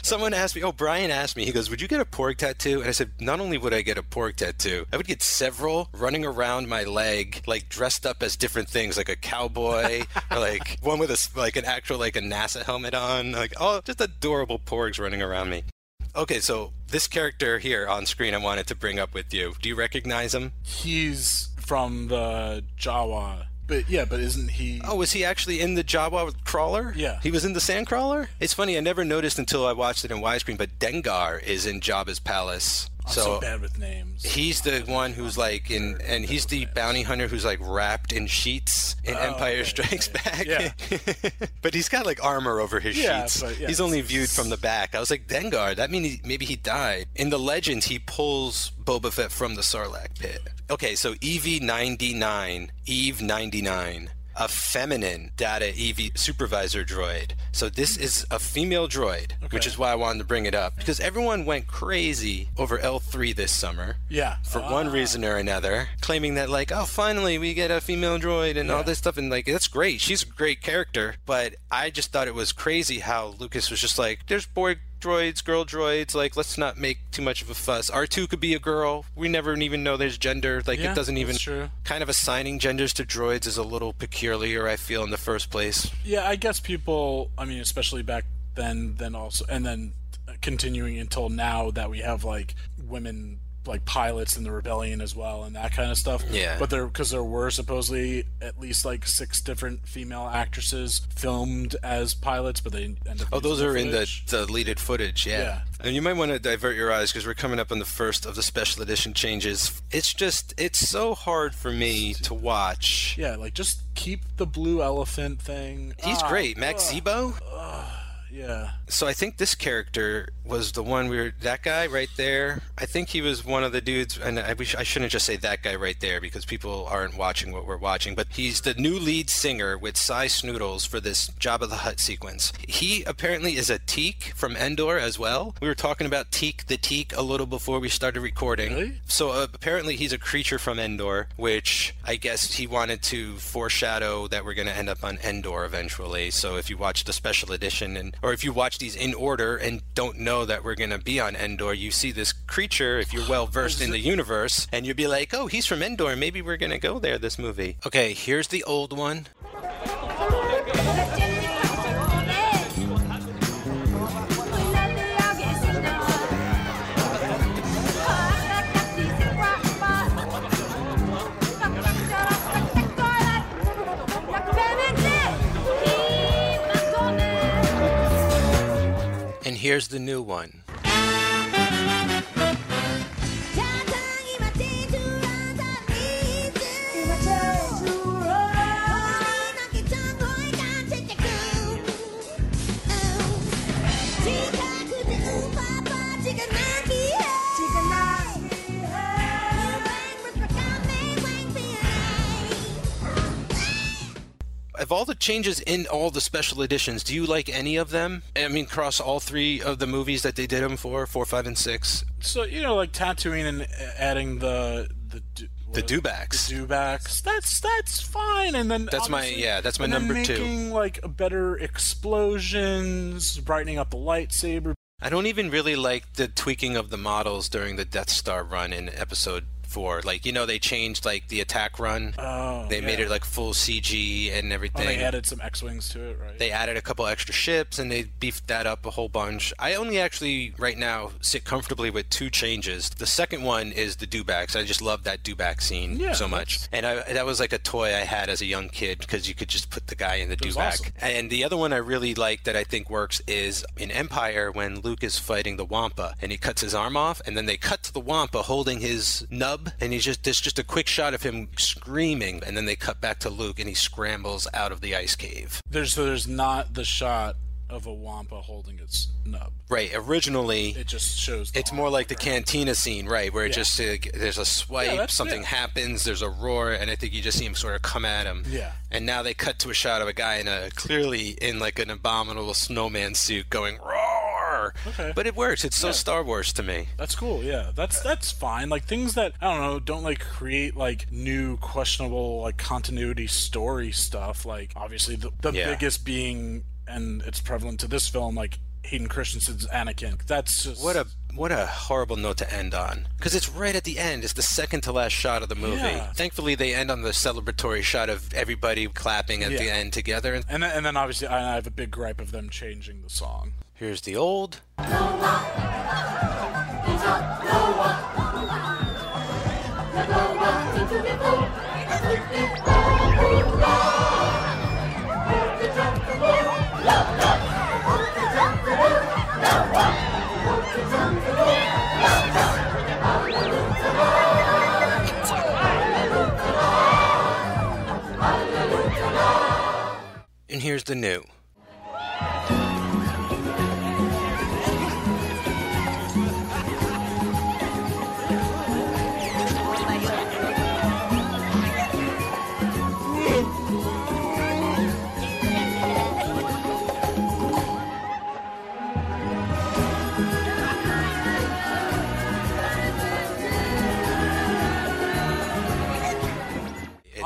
Someone asked me, oh, Brian asked me, he goes, would you get a porg tattoo? And I said, not only would I get a porg tattoo, I would get several running around my leg, like dressed up as different things, like a cowboy, or like one with a, like an actual, like a NASA helmet on, like, oh, just adorable porgs running around me. Okay, so this character here on screen I wanted to bring up with you. Do you recognize him? he's from the Jawa but yeah but isn't he Oh, was he actually in the Jawa crawler? Yeah. He was in the sand crawler? It's funny, I never noticed until I watched it in widescreen, but Dengar is in Jabba's palace. I'm so, bad with names He's the one who's like in, and he's the bounty hunter who's like wrapped in sheets in oh, Empire Oh, okay, Strikes yeah, Back. but he's got like armor over his Yeah, sheets. yeah, he's only viewed from the back. I was like, Dengar, that means maybe he died. In the legends, he pulls Boba Fett from the Sarlacc pit. Okay, so EV 99, Eve 99. A feminine data EV supervisor droid. So this is a female droid, which is why I wanted to bring it up because everyone went crazy over L3 this summer yeah for one reason or another, claiming that like, oh, finally we get a female droid and all this stuff, and like that's great. She's a great character, but I just thought it was crazy how Lucas was just like, there's boy droids, girl droids, like let's not make too much of a fuss. R two could be a girl. We never even know there's gender. Like Yeah, it doesn't even true. kind of assigning genders to droids is a little peculiar. I feel in the first place. yeah I guess people I mean especially back then then also and then continuing until now that we have like women like pilots in the rebellion as well and that kind of stuff Yeah. but there because there were supposedly at least like six different female actresses filmed as pilots but they end up Oh, those are in the deleted footage, yeah. Yeah. And you might want to divert your eyes because we're coming up on the first of the special edition changes. It's just, it's so hard for me to watch. yeah like just keep the blue elephant thing He's Ah, great. Max ugh. Zebo? Yeah. So I think this character was the one we were that guy right there. I think he was one of the dudes, and I wish I shouldn't just say that guy right there because people aren't watching what we're watching. But he's the new lead singer with Sy Snootles for this Jabba the Hutt sequence. He apparently is a Teek from Endor as well. We were talking about Teek the Teek a little before we started recording. Really? So uh, apparently he's a creature from Endor, which I guess he wanted to foreshadow that we're going to end up on Endor eventually. So if you watch the special edition and or if you watch these in order and don't know that we're going to be on Endor, you see this creature if you're well versed in the universe and you'd be like, "Oh, he's from Endor. Maybe we're going to go there this movie." Okay, here's the old one. Here's the new one. Of all the changes in all the special editions, do you like any of them? I mean, across all three of the movies that they did them for, four, five, and six. So you know, like tattooing and adding the the du- The what- dewbacks. The dewbacks. That's that's fine. And then That's my- yeah, that's my number two. making, like better explosions, brightening up the lightsaber. I don't even really like the tweaking of the models during the Death Star run in Episode Four. Like, you know, they changed like the attack run. Oh, they made it like full CG and everything. Oh, they added some X-wings to it, right? They added a couple extra ships and they beefed that up a whole bunch. I only actually right now sit comfortably with two changes. The second one is the dewbacks. I just love that dewback scene Yeah, so much, and I, that was like a toy I had as a young kid because you could just put the guy in the dewback. awesome. And the other one I really like that I think works is in Empire when Luke is fighting the Wampa and he cuts his arm off, and then they cut to the Wampa holding his nub, and he's just there's just a quick shot of him screaming, and then they cut back to Luke and he scrambles out of the ice cave. There's there's not the shot of a wampa holding its nub. Right. Originally, It just shows. It's more like the cantina scene, right, where it Yeah. just uh, there's a swipe, that's- something yeah. happens, there's a roar, and I think you just see him sort of come at him. Yeah. And now they cut to a shot of a guy in a clearly in like an abominable snowman suit going roar. Okay. But it works. It's so Yeah. Star Wars to me. That's cool. Yeah, that's that's fine. Like things that I don't know don't like create like new questionable like continuity story stuff. Like obviously the, the Yeah. biggest being and it's prevalent to this film like Hayden Christensen's Anakin. That's just What a what a horrible note to end on. Because it's right at the end. It's the second to last shot of the movie. Yeah. Thankfully, they end on the celebratory shot of everybody clapping at the end together. And and then, and then obviously I have a big gripe of them changing the song. Here's the old. And here's the new.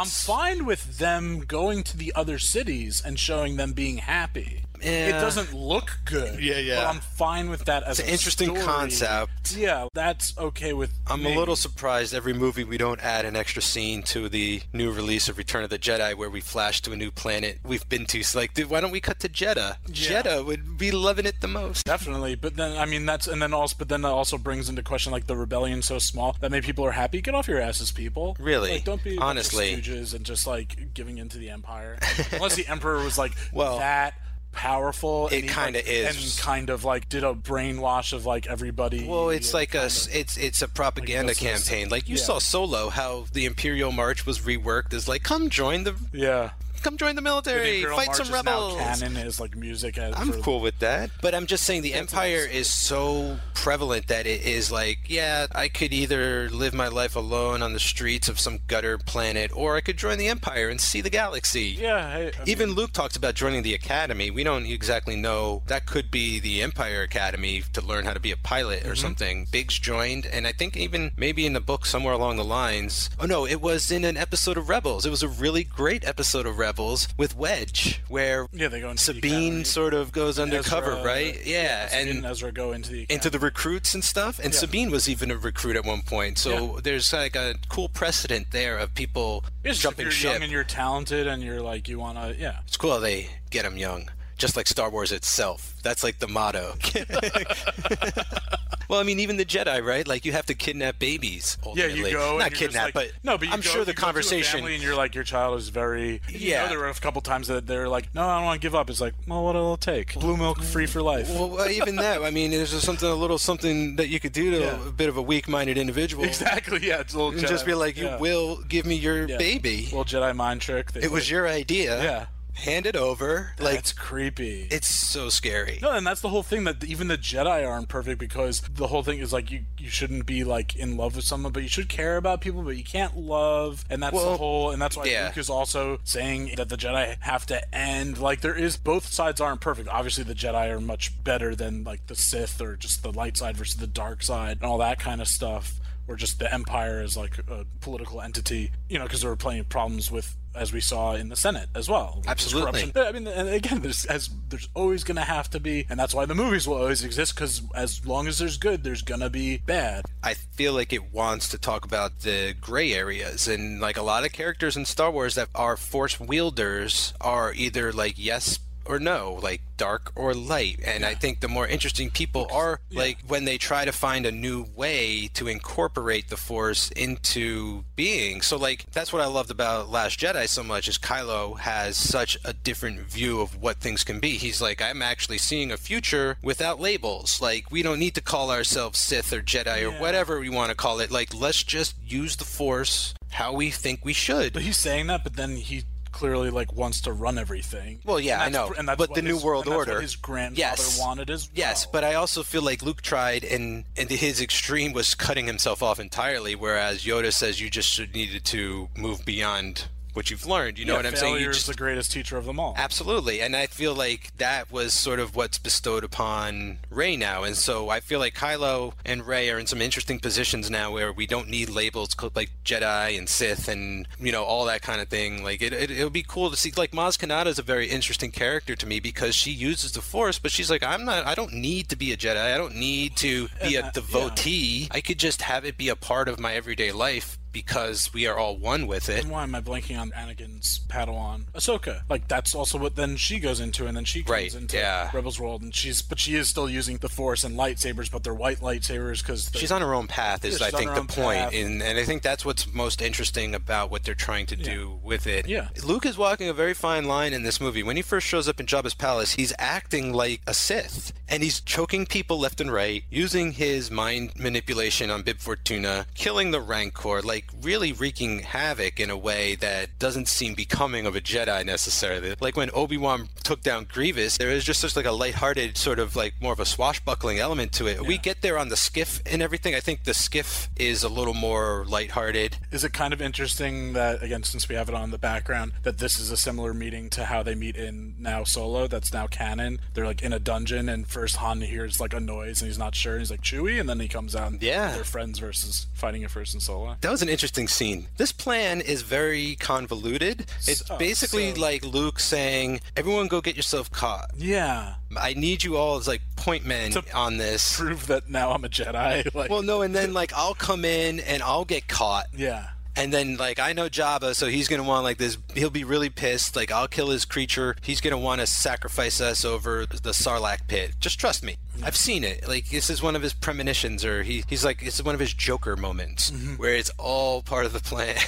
I'm fine with them going to the other cities and showing them being happy. It doesn't look good. Yeah, yeah. But I'm fine with that as It's an interesting story. concept. Yeah, that's okay with I'm me. a little surprised every movie we don't add an extra scene to the new release of Return of the Jedi where we flash to a new planet we've been to. So like, dude, why don't we cut to Jedha? Yeah. Jedha would be loving it the most. Definitely, but then I mean that's and then also but then that also brings into question like the rebellion so small that many people are happy. Get off your asses, people. Really? like, don't be a bunch of Honestly. stooges and just like giving into the empire. Unless the emperor was like Well, that powerful. it kinda like, is. and kind of like did a brainwash of like everybody. Well, it's like a of- it's it's a propaganda is- campaign. Like you yeah. saw Solo, how the Imperial March was reworked as like, come join the yeah. Come join the The military, Imperial fight March some is rebels. Now canon is like music. As I'm for- cool with that. But I'm just saying the Empire is so prevalent that it is like, yeah, I could either live my life alone on the streets of some gutter planet, or I could join the Empire and see the galaxy. Yeah. Hey, I Even mean, Luke talks about joining the Academy. We don't exactly know. That could be the Empire Academy to learn how to be a pilot Mm-hmm. or something. Biggs joined, and I think even maybe in the book somewhere along the lines. Oh no, it was in an episode of Rebels. It was a really great episode of Rebels with Wedge, where yeah, they go into Sabine sort of goes undercover, Ezra- right? Yeah, Sabine and Ezra go into the into the recruits and stuff. And Yeah. Sabine was even a recruit at one point. So Yeah. there's like a cool precedent there of people It's just if jumping you're ship. young and you're talented and you're like you want to yeah It's cool how they get them young, just like Star Wars itself. That's like the motto. well, I mean, even the Jedi, right? Like you have to kidnap babies. yeah you go not and kidnap, like, but no but you I'm go- sure the you go to a conversation. family and you're like your child is very you Yeah. know, there were a couple times that they're like no I don't want to give up it's like well what'll it take blue milk free for life Well, well, even that. I mean, there's just something a little something that you could do to Yeah. a bit of a weak-minded individual. exactly yeah it's a little And just be like, you yeah. will give me your Yeah. baby. little Jedi mind trick they it was your idea. yeah Hand it over. Like that's creepy it's so scary. No, and that's the whole thing that even the Jedi aren't perfect because the whole thing is like you you shouldn't be like in love with someone, but you should care about people, but you can't love, and that's Well, the whole, and that's why yeah. Luke is also saying that the Jedi have to end. Like there is both sides aren't perfect. Obviously, the Jedi are much better than like the Sith or just the light side versus the dark side and all that kind of stuff. Or just the Empire is like a political entity, you know, because there were plenty of problems with. As we saw in the Senate as well, Absolutely. I mean, and again, there's as there's always going to have to be, and that's why the movies will always exist because as long as there's good, there's going to be bad. I feel like it wants to talk about the gray areas and like a lot of characters in Star Wars that are force wielders are either like yes or no, like dark or light. And I think the more interesting people are like when they try to find a new way to incorporate the force into being. So like that's what I loved about Last Jedi so much is Kylo has such a different view of what things can be. He's like I'm actually seeing a future without labels. Like we don't need to call ourselves Sith or Jedi or whatever we want to call it. Like let's just use the force how we think we should. But he's saying that, but then he clearly like wants to run everything. Well, yeah, I know. and that's But the New World and that's what Order- his grandfather Yes. wanted as Yes, but I also feel like Luke tried, and and his extreme was cutting himself off entirely. Whereas Yoda says you just needed to move beyond what you've learned. You know Yeah, what I'm saying? failure is the greatest teacher of them all. Absolutely, and I feel like that was sort of what's bestowed upon Rey now, and so I feel like Kylo and Rey are in some interesting positions now where we don't need labels like Jedi and Sith and you know all that kind of thing. Like it, it, it would be cool to see. Like Maz Kanata is a very interesting character to me because she uses the Force, but she's like, I'm not. I don't need to be a Jedi. I don't need to be a devotee. I could just have it be a part of my everyday life because we are all one with it. And why am I blanking on Anakin's Padawan, Ahsoka? Like that's also what then she goes into, and then she comes Right, into yeah. Rebels World, and she's but she is still using the Force and lightsabers, but they're white lightsabers because She's on her own path, is Yeah, I think the point, and and I think that's what's most interesting about what they're trying to do with it. Yeah. Luke is walking a very fine line in this movie. When he first shows up in Jabba's palace, he's acting like a Sith, and he's choking people left and right, using his mind manipulation on Bib Fortuna, killing the Rancor, like really wreaking havoc in a way that doesn't seem becoming of a Jedi necessarily. Like when Obi Wan took down Grievous, there is just such like a lighthearted sort of like more of a swashbuckling element to it. We get there on the skiff and everything. I think the skiff is a little more lighthearted. Is it kind of interesting that again, since we have it on the background, that this is a similar meeting to how they meet in now Solo? That's now canon. They're like in a dungeon, and first Han hears like a noise, and he's not sure. And he's like Chewie, and then he comes out. And Yeah. they're friends versus fighting at first in Solo. That was an interesting scene. This plan is very convoluted. It's So- basically so- like Luke saying, "Everyone, go get yourself caught. Yeah, I need you all as like point men To on this." prove that now I'm a Jedi. Like, Well, no, and then like I'll come in and I'll get caught, yeah. And then like I know Jabba, so he's gonna want like this. He'll be really pissed. Like I'll kill his creature. He's gonna want to sacrifice us over the Sarlacc pit. Just trust me. Mm-hmm. I've seen it. Like this is one of his premonitions, or he he's like this is one of his Joker moments mm-hmm. where it's all part of the plan.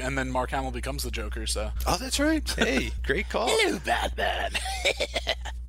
And then Mark Hamill becomes the Joker. So oh, that's right. Hey, great call. Hello, Batman.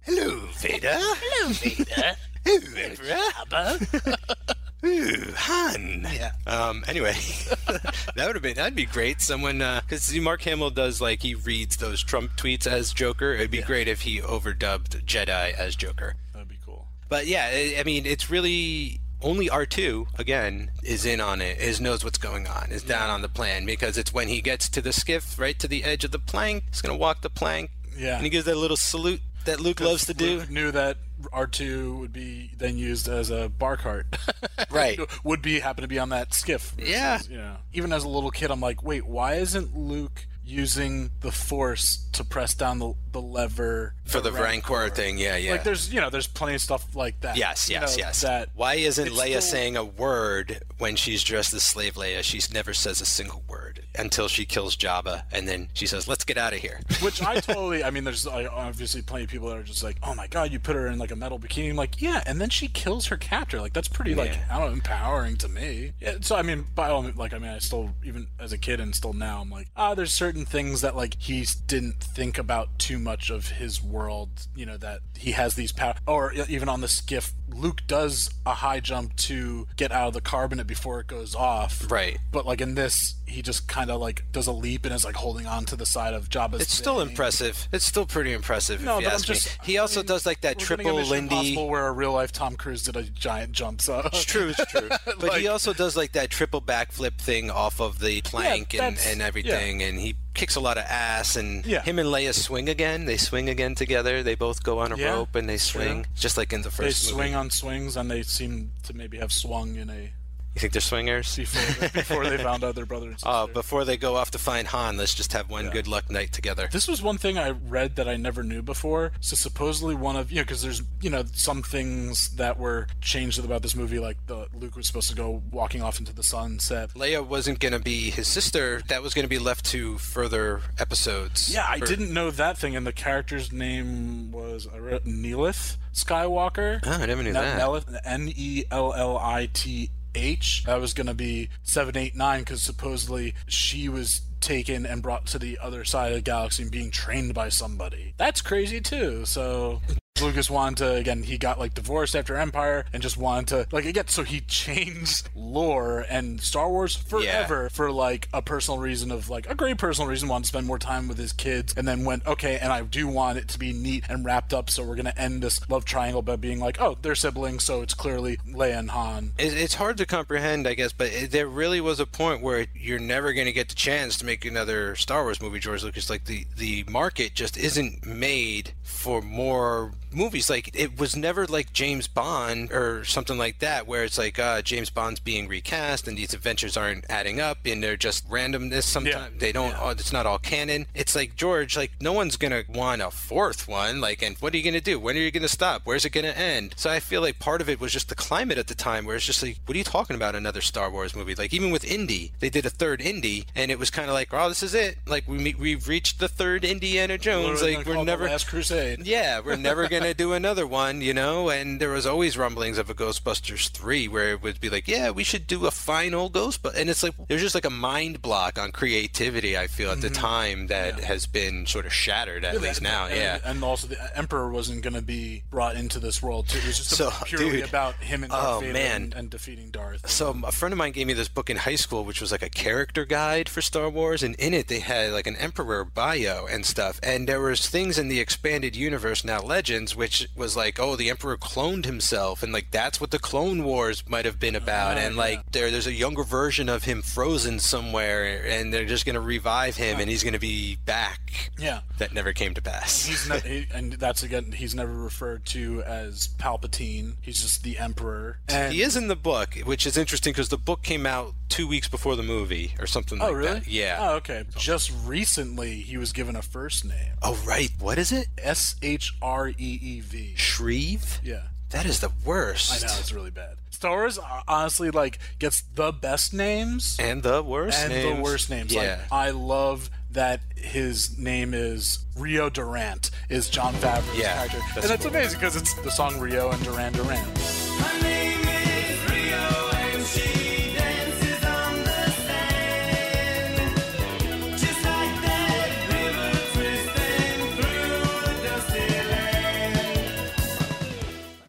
Hello, Vader. Hello, Vader. Hello, Emperor. Ooh, Han. Yeah. Um. Anyway, that would have been that'd be great. Someone because Mark Hamill does like he reads those Trump tweets as Joker. It'd be great if he overdubbed Jedi as Joker. That'd be cool. But yeah, I I mean, it's really only R2 again is in on it, is knows what's going on, is down on the plan because it's when he gets to the skiff, right to the edge of the plank, he's gonna walk the plank, Yeah. and he gives that little salute that Luke loves to do. Luke knew that R2 would be then used as a bar cart. Right. would be happen to be on that skiff. versus, Yeah. You know, even as a little kid, I'm like, wait, why isn't Luke using the Force to press down the, the lever For the Rancor thing, yeah, yeah. Like, there's you know, there's plenty of stuff like that. Yes, you yes, know, yes. That Why isn't Leia still- saying a word when she's dressed as Slave Leia? She never says a single word until she kills Jabba, and then she says, "Let's get out of here." Which I totally, I mean, there's like, obviously plenty of people that are just like, oh my god, you put her in like a metal bikini. I'm like, yeah, and then she kills her captor. Like, that's pretty, like, Yeah. I don't know, empowering to me. Yeah, so, I mean, by all like, I mean, I still, even as a kid and still now, I'm like, ah, there's certain things that, like, he didn't think about too much of his world, you know, that he has these power, or even on the skiff, Luke does a high jump to get out of the carbonite before it goes off. Right. But, like, in this, he just kind of, like, does a leap and is, like, holding on to the side of Jabba's It's still thing. impressive. It's still pretty impressive. No, if you but I'm just. me. He also mean, does like that we're getting a triple Lindy. Impossible where a real life Tom Cruise did a giant jump. So It's true, it's true. But Like- he also does like that triple backflip thing off of the plank and, and everything, and he kicks a lot of ass. And Yeah. him and Leia swing again. They swing again together. They both go on a Yeah, rope and they swing, just like in the they first movie. swing on swings, and they seem to maybe have swung in a You think they're swingers? before before they found out their brother and oh, sister. Oh, before they go off to find Han, let's just have one good luck night together. This was one thing I read that I never knew before. So supposedly one of you know because there's you know some things that were changed about this movie, like the Luke was supposed to go walking off into the sunset. Leia wasn't going to be his sister. That was going to be left to further episodes. Yeah, I For- didn't know that thing, and the character's name was I read, Nellith Skywalker. Oh, I never knew that. N E L L I T H. That was going to be 789 because supposedly she was taken and brought to the other side of the galaxy and being trained by somebody. That's crazy too. So. Lucas wanted to again. He got like divorced after Empire and just wanted to like again. So he changed lore and Star Wars forever for like a personal reason of like a great personal reason. Wanted to spend more time with his kids and then went okay. And I do want it to be neat and wrapped up. So we're gonna end this love triangle by being like, oh, they're siblings. So it's clearly Leia and Han. It's hard to comprehend, I guess, but there really was a point where you're never going to get the chance to make another Star Wars movie, George Lucas. Like the the market just isn't made for more movies. Like it was never like James Bond or something like that, where it's like uh, James Bond's being recast and these adventures aren't adding up and they're just randomness. Sometimes Yeah. they don't. Yeah. it's not all canon. It's like George, like no one's gonna want a fourth one. Like, and what are you gonna do? When are you gonna stop? Where's it gonna end? So I feel like part of it was just the climate at the time, where it's just like, what are you talking about? Another Star Wars movie? Like even with Indy, they did a third Indy, and it was kind of like, oh, this is it. Like we we've reached the third Indiana Jones. Like we're call it the never. Last Crusade. Yeah, we're never gonna do another one, you know. And there was always rumblings of a Ghostbusters three, where it would be like, yeah, we should do a final Ghostbusters, and it's like there's just like a mind block on creativity. I feel at the mm-hmm. time that has been sort of shattered at least now. And- Yeah. and also the Emperor wasn't going to be brought into this world too. It was just So, purely dude. about him and Darth Oh, Vader man. And, and defeating Darth. So a friend of mine gave me this book in high school, which was like a character guide for Star Wars, and in it they had like an Emperor bio and stuff. And there was things in the expanded universe now Legends, which was like, oh, the Emperor cloned himself, and like that's what the Clone Wars might have been about. Oh, and like yeah. there, there's a younger version of him frozen somewhere, and they're just gonna revive him, and he's gonna be back. Yeah. That never came to pass. He's ne- he, and that's again he's never referred to as Palpatine. He's just the Emperor. And He is in the book, which is interesting because the book came out two weeks before the movie or something oh, like Oh really? that. Yeah. Oh okay. Just recently he was given a first name. Oh right, what is it? S H R E E V. Shreve? Yeah. That is the worst. I know it's really bad. Star Wars uh, honestly like gets the best names And the worst and names. the worst names. Yeah. Like I love that his name is Rio Durant is Jon Favreau's Yeah, character, that's and that's cool. amazing because it's the song Rio and Duran Duran.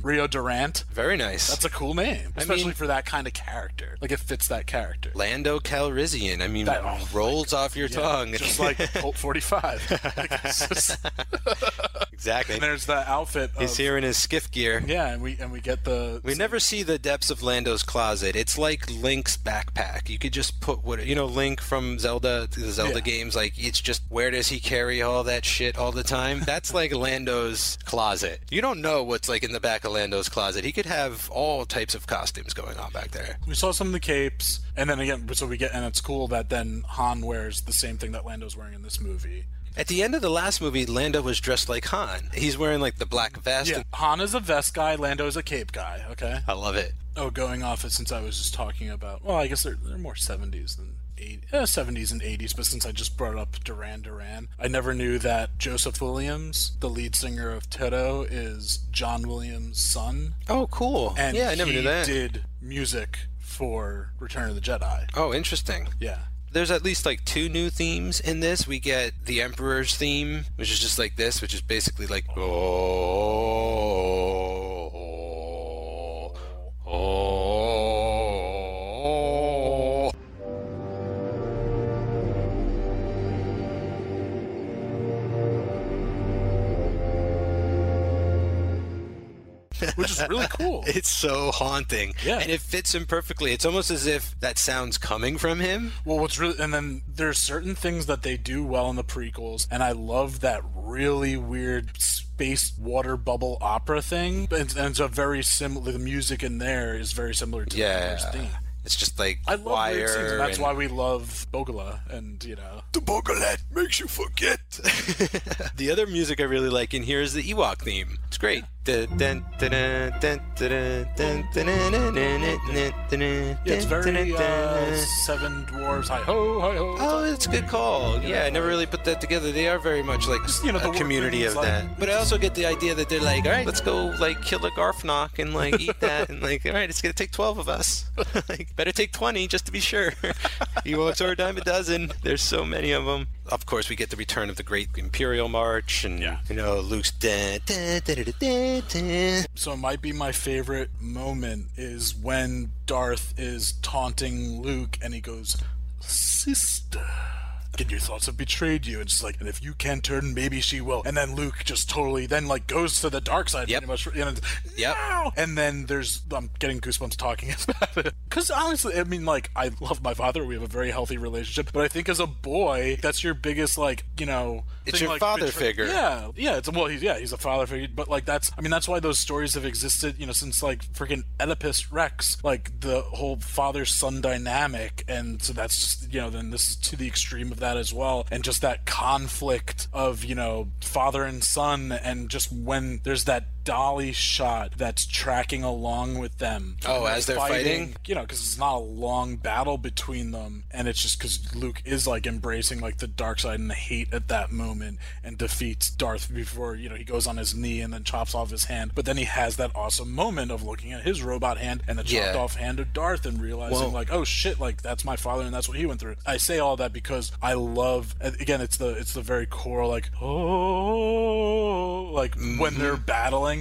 Rio Durant. Very nice. That's a cool name, I especially mean- for that kind of character. Like it fits that character. Lando Calrissian. I mean, That- oh, rolls off your Yeah, tongue. just like Colt 45. Like, just- exactly. and there's the outfit. Of, He's here in his skiff gear. Yeah, and we and we get the. We never see the depths of Lando's closet. It's like Link's backpack. You could just put what you know, Link from Zelda, the Zelda Yeah. games. Like it's just where does he carry all that shit all the time? That's like Lando's closet. You don't know what's like in the back of Lando's closet. He could have all types of costumes going on back there. We saw some of the capes, and then again, so we get, and it's cool that then Han wears the same thing that Lando's wearing in this movie. At the end of the last movie, Lando was dressed like Han. He's wearing like the black vest. Yeah, and- Han is a vest guy, Lando is a cape guy. Okay. I love it. Oh, going off it since I was just talking about. Well, I guess they're they're more seventies than. 80, uh, 70s and 80s, but since I just brought up Duran Duran, I never knew that Joseph Williams, the lead singer of Toto, is John Williams' son. Oh, cool. And yeah, I never knew that. He did music for Return of the Jedi. Oh, interesting. Yeah. There's at least like two new themes in this. We get the Emperor's theme, which is just like this, which is basically like oh, Which is really cool. It's so haunting. Yeah. And it fits him perfectly. It's almost as if that sound's coming from him. Well, what's really, and then there's certain things that they do well in the prequels, and I love that really weird space water bubble opera thing. And, and it's a very similar. The music in there is very similar to the Yeah. Theme. It's just like I love wire. weird scenes, and that's and- why we love Bogala, and you know, The Bogalet makes you forget. the other music I really like in here is the Ewok theme. It's great. Yeah, yeah, it's very uh, Seven Dwarves. Hi ho, hi ho. Oh, it's a good call. Yeah, I never really put that together. They are very much like you know, the a community of like- that. But I also get the idea that they're like, all right, let's go like kill a Garfnock and like eat that, and like, all right, it's gonna take twelve of us. like, better take twenty just to be sure. Ewoks are a dime a dozen. There's so many of them. Of course, we get the return of the Great Imperial March, and Yeah. you know Luke's da, da, da, da, da, da, da. So it might be my favorite moment is when Darth is taunting Luke and he goes, Sister. And your thoughts have betrayed you. And it's like, and if you can't turn, maybe she will. And then Luke just totally then like goes to the dark side Yep. pretty much. Yep. "No!" And then there's I'm getting goosebumps talking about it. Because honestly, I mean, like I love my father. We have a very healthy relationship. But I think as a boy, that's your biggest like you know. It's thing, your like, father betray- figure. Yeah, yeah. It's well, he's yeah, he's a father figure. But like that's I mean that's why those stories have existed. You know, since like freaking Oedipus Rex, like the whole father son dynamic, and so that's just you know then this is to the extreme of that as well, and just that conflict of you know father and son, and just when there's that dolly shot that's tracking along with them. Oh, as they're fighting? you know, because it's not a long battle between them, and it's just because Luke is like embracing like the dark side and the hate at that moment, and defeats Darth before you know he goes on his knee and then chops off his hand. But then he has that awesome moment of looking at his robot hand and the chopped Yeah. off hand of Darth and realizing like, oh shit, like that's my father and that's what he went through. I say all that because I love again, it's the it's the very core like oh like when they're Mm-hmm.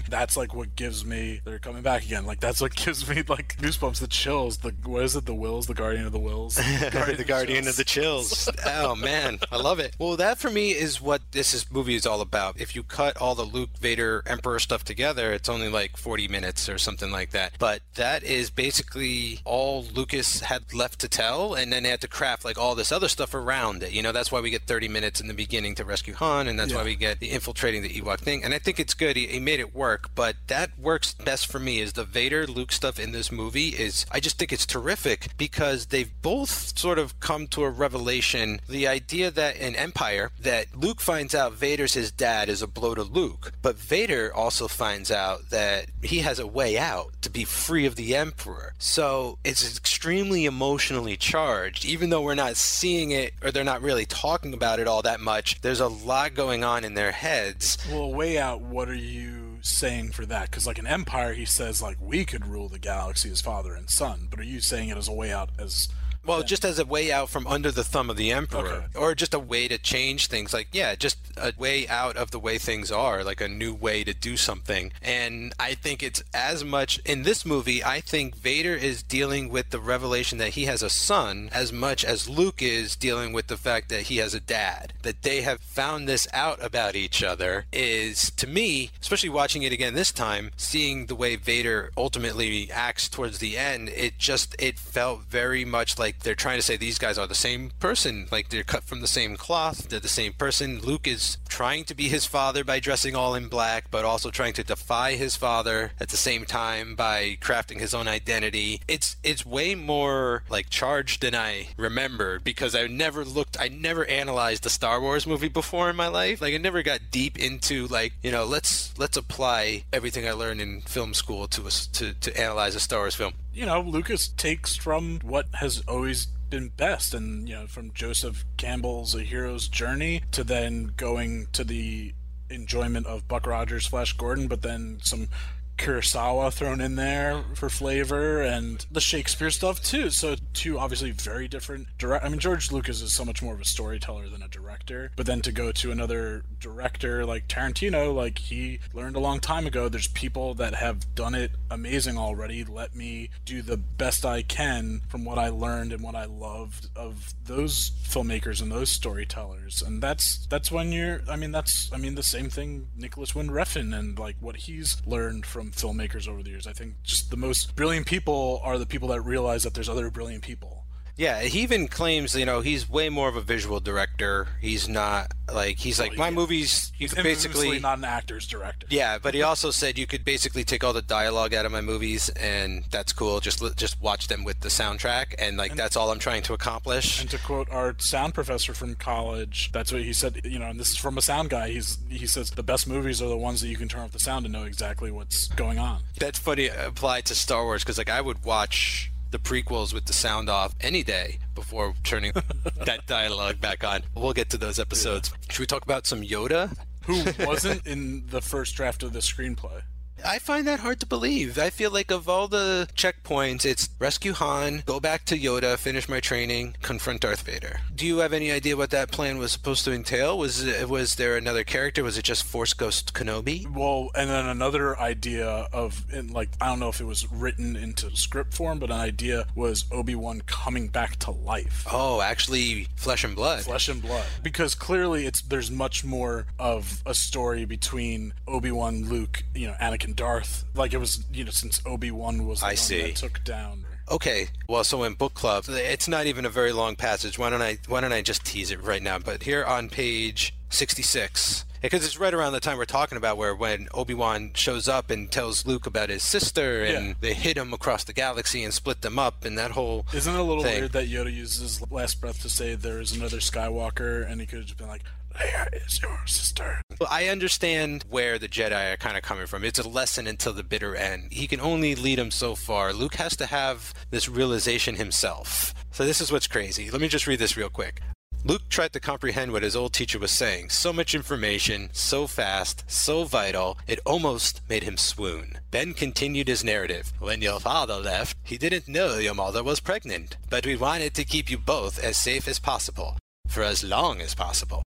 Battling. That's like what gives me they're coming back again. Like that's what gives me like goosebumps, the chills. The what is it? The wills, the guardian of the wills, the guardian of the chills. oh man, I love it. Well, that for me is what this is, movie is all about. If you cut all the Luke, Vader, Emperor stuff together, it's only like 40 minutes or something like that. But that is basically all Lucas had left to tell, and then they had to craft like all this other stuff around it. You know, that's why we get 30 minutes in the beginning to rescue Han, and that's why we get the infiltrating the Ewok thing. And I think it's good. He, he made it work, but that works best for me. Is the Vader Luke stuff in this movie is I just think it's terrific because they've both sort of come to a revelation. The idea that in Empire that Luke finds out Vader's his dad is a blow to Luke, but Vader also finds out that he has a way out to be free of the Emperor. So it's extremely emotionally charged, even though we're not seeing it or they're not really talking about it all that much. There's a lot going on in their heads. Well, way out. What are you saying for that? Because like in Empire, he says like we could rule the galaxy as father and son. But are you saying it as a way out as Well, just as a way out from under the thumb of the emperor, Okay. or just a way to change things. Like, yeah, just a way out of the way things are, like a new way to do something. And I think it's as much in this movie. I think Vader is dealing with the revelation that he has a son as much as Luke is dealing with the fact that he has a dad. That they have found this out about each other is, to me, especially watching it again this time, seeing the way Vader ultimately acts towards the end, it just it felt very much like they're trying to say these guys are the same person, like they're cut from the same cloth, they're the same person. Luke is trying to be his father by dressing all in black, but also trying to defy his father at the same time by crafting his own identity. It's it's way more like charged than I remember because I never looked I never analyzed the Star Wars movie before in my life. Like I never got deep into like, you know, let's let's apply everything I learned in film school to us to, to analyze a Star Wars film. You know, Lucas takes from what has always been best, and you know, from Joseph Campbell's A Hero's Journey to then going to the enjoyment of Buck Rogers, Flash Gordon, but then some Kurosawa thrown in there for flavor, and the Shakespeare stuff too. So two obviously very different direct. I mean, George Lucas is so much more of a storyteller than a director, but then to go to another director like Tarantino, like he learned a long time ago, there's people that have done it amazing already. Let me do the best I can from what I learned and what I loved of those filmmakers and those storytellers. And that's that's when you're I mean that's I mean the same thing Nicolas Winding Refn and like what he's learned from Um, filmmakers over the years. I think just the most brilliant people are the people that realize that there's other brilliant people. Yeah, he even claims, you know, he's way more of a visual director. He's not like he's like my movies you He's could basically not an actor's director. Yeah, but he also said you could basically take all the dialogue out of my movies, and that's cool. Just just watch them with the soundtrack, and like that's all I'm trying to accomplish. And to quote our sound professor from college, that's what he said. You know, and this is from a sound guy. He's he says the best movies are the ones that you can turn off the sound and know exactly what's going on. That's funny applied to Star Wars because like I would watch the prequels with the sound off any day before turning that dialogue back on. We'll get to those episodes. Should we talk about some Yoda? Who wasn't in the first draft of the screenplay? I find that hard to believe. I feel like of all the checkpoints, it's rescue Han, go back to Yoda, finish my training, confront Darth Vader. Do you have any idea what that plan was supposed to entail? Was it, was there another character? Was it just Force Ghost Kenobi? Well, and then another idea of, in like, I don't know if it was written into script form, but an idea was Obi Wan coming back to life. Oh, actually, flesh and blood. flesh and blood because clearly it's there's much more of a story between Obi-Wan Luke you know Anakin Darth like it was you know since Obi-Wan was the I one see. that took down Okay, well, so in book club, it's not even a very long passage. Why don't I why don't I just tease it right now? But here on page sixty-six, because it's right around the time we're talking about where when Obi Wan shows up and tells Luke about his sister, and Yeah. they hit him across the galaxy and split them up, and that whole isn't it a little thing. weird that Yoda uses his last breath to say there is another Skywalker and he could have just been like Leia is your sister Well, I understand where the Jedi are kind of coming from. It's a lesson until the bitter end. He can only lead him so far. Luke has to have this realization himself. So this is what's crazy. Let me just read this real quick. Luke tried to comprehend what his old teacher was saying. So much information, so fast, so vital, it almost made him swoon. Ben continued his narrative. When your father left, he didn't know your mother was pregnant, but we wanted to keep you both as safe as possible, for as long as possible.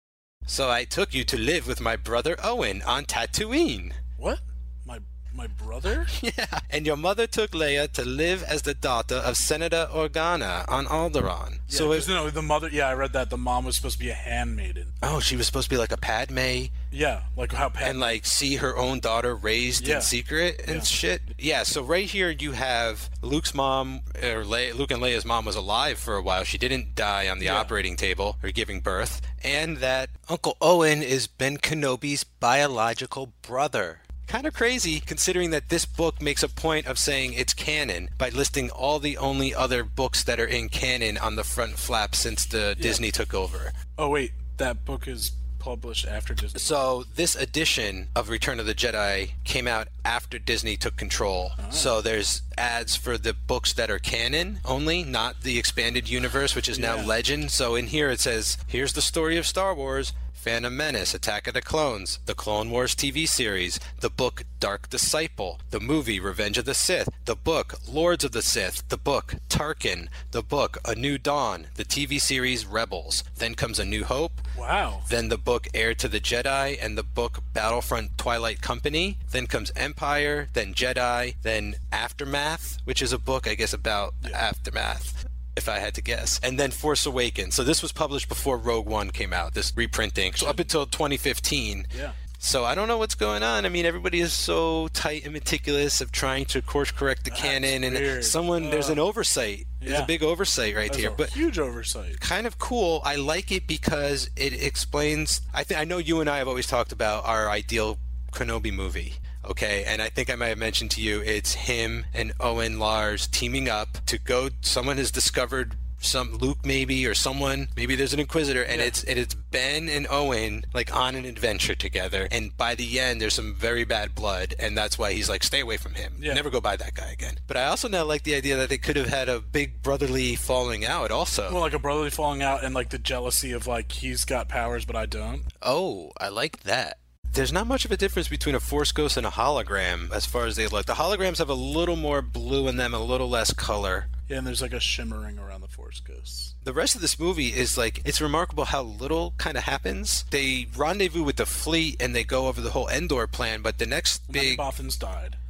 So I took you to live with my brother Owen on Tatooine. what my brother Yeah. And your mother took Leia to live as the daughter of Senator Organa on Alderaan. so so it, no the mother yeah I read that the mom was supposed to be a handmaiden oh, she was supposed to be like a Padme yeah like how Pat and like see her own daughter raised Yeah. in secret and Yeah. shit. Yeah, so right here you have Luke's mom or Leia, Luke and Leia's mom was alive for a while. She didn't die on the Yeah. operating table or giving birth, and that Uncle Owen is Ben Kenobi's biological brother. Kind of crazy considering that this book makes a point of saying it's canon by listing all the only other books that are in canon on the front flap since the Disney took over. oh wait that book is published after Disney So this edition of Return of the Jedi came out after Disney took control. Ah. So there's ads for the books that are canon only, not the expanded universe, which is now legend. So in here it says, "Here's the story of Star Wars." Phantom Menace, Attack of the Clones, the Clone Wars TV series, the book Dark Disciple, the movie Revenge of the Sith, the book Lords of the Sith, the book Tarkin, the book A New Dawn, the TV series Rebels. Then comes A New Hope, Wow. then the book Heir to the Jedi and the book Battlefront Twilight Company. Then comes Empire, then Jedi, then Aftermath, which is a book, I guess, about Aftermath, if I had to guess. And then Force Awakens. So this was published before Rogue One came out, this reprinting. So up until 2015. Yeah. So I don't know what's going on. I mean, everybody is so tight and meticulous of trying to course correct the canon, and weird. someone there's an oversight. There's Yeah. a big oversight right That's here. a But huge oversight. kind of cool. I like it because it explains. I think I know you and I have always talked about our ideal Kenobi movie. Okay, and I think I might have mentioned to you it's him and Owen Lars teaming up to go. Someone has discovered some Luke maybe or someone maybe there's an Inquisitor and Yeah. it's and it's Ben and Owen like on an adventure together. And by the end, there's some very bad blood, and that's why he's like, stay away from him. Yeah. Never go by that guy again. But I also now like the idea that they could have had a big brotherly falling out also. Well, like a brotherly falling out and like the jealousy of like he's got powers but I don't. Oh, I like that. There's not much of a difference between a Force Ghost and a hologram as far as they look. The holograms have a little more blue in them, a little less color. Yeah, and there's like a shimmering around the Force Ghosts. The rest of this movie is like, it's remarkable how little kind of happens. They rendezvous with the fleet and they go over the whole Endor plan, but the next Many big. Bothans died, and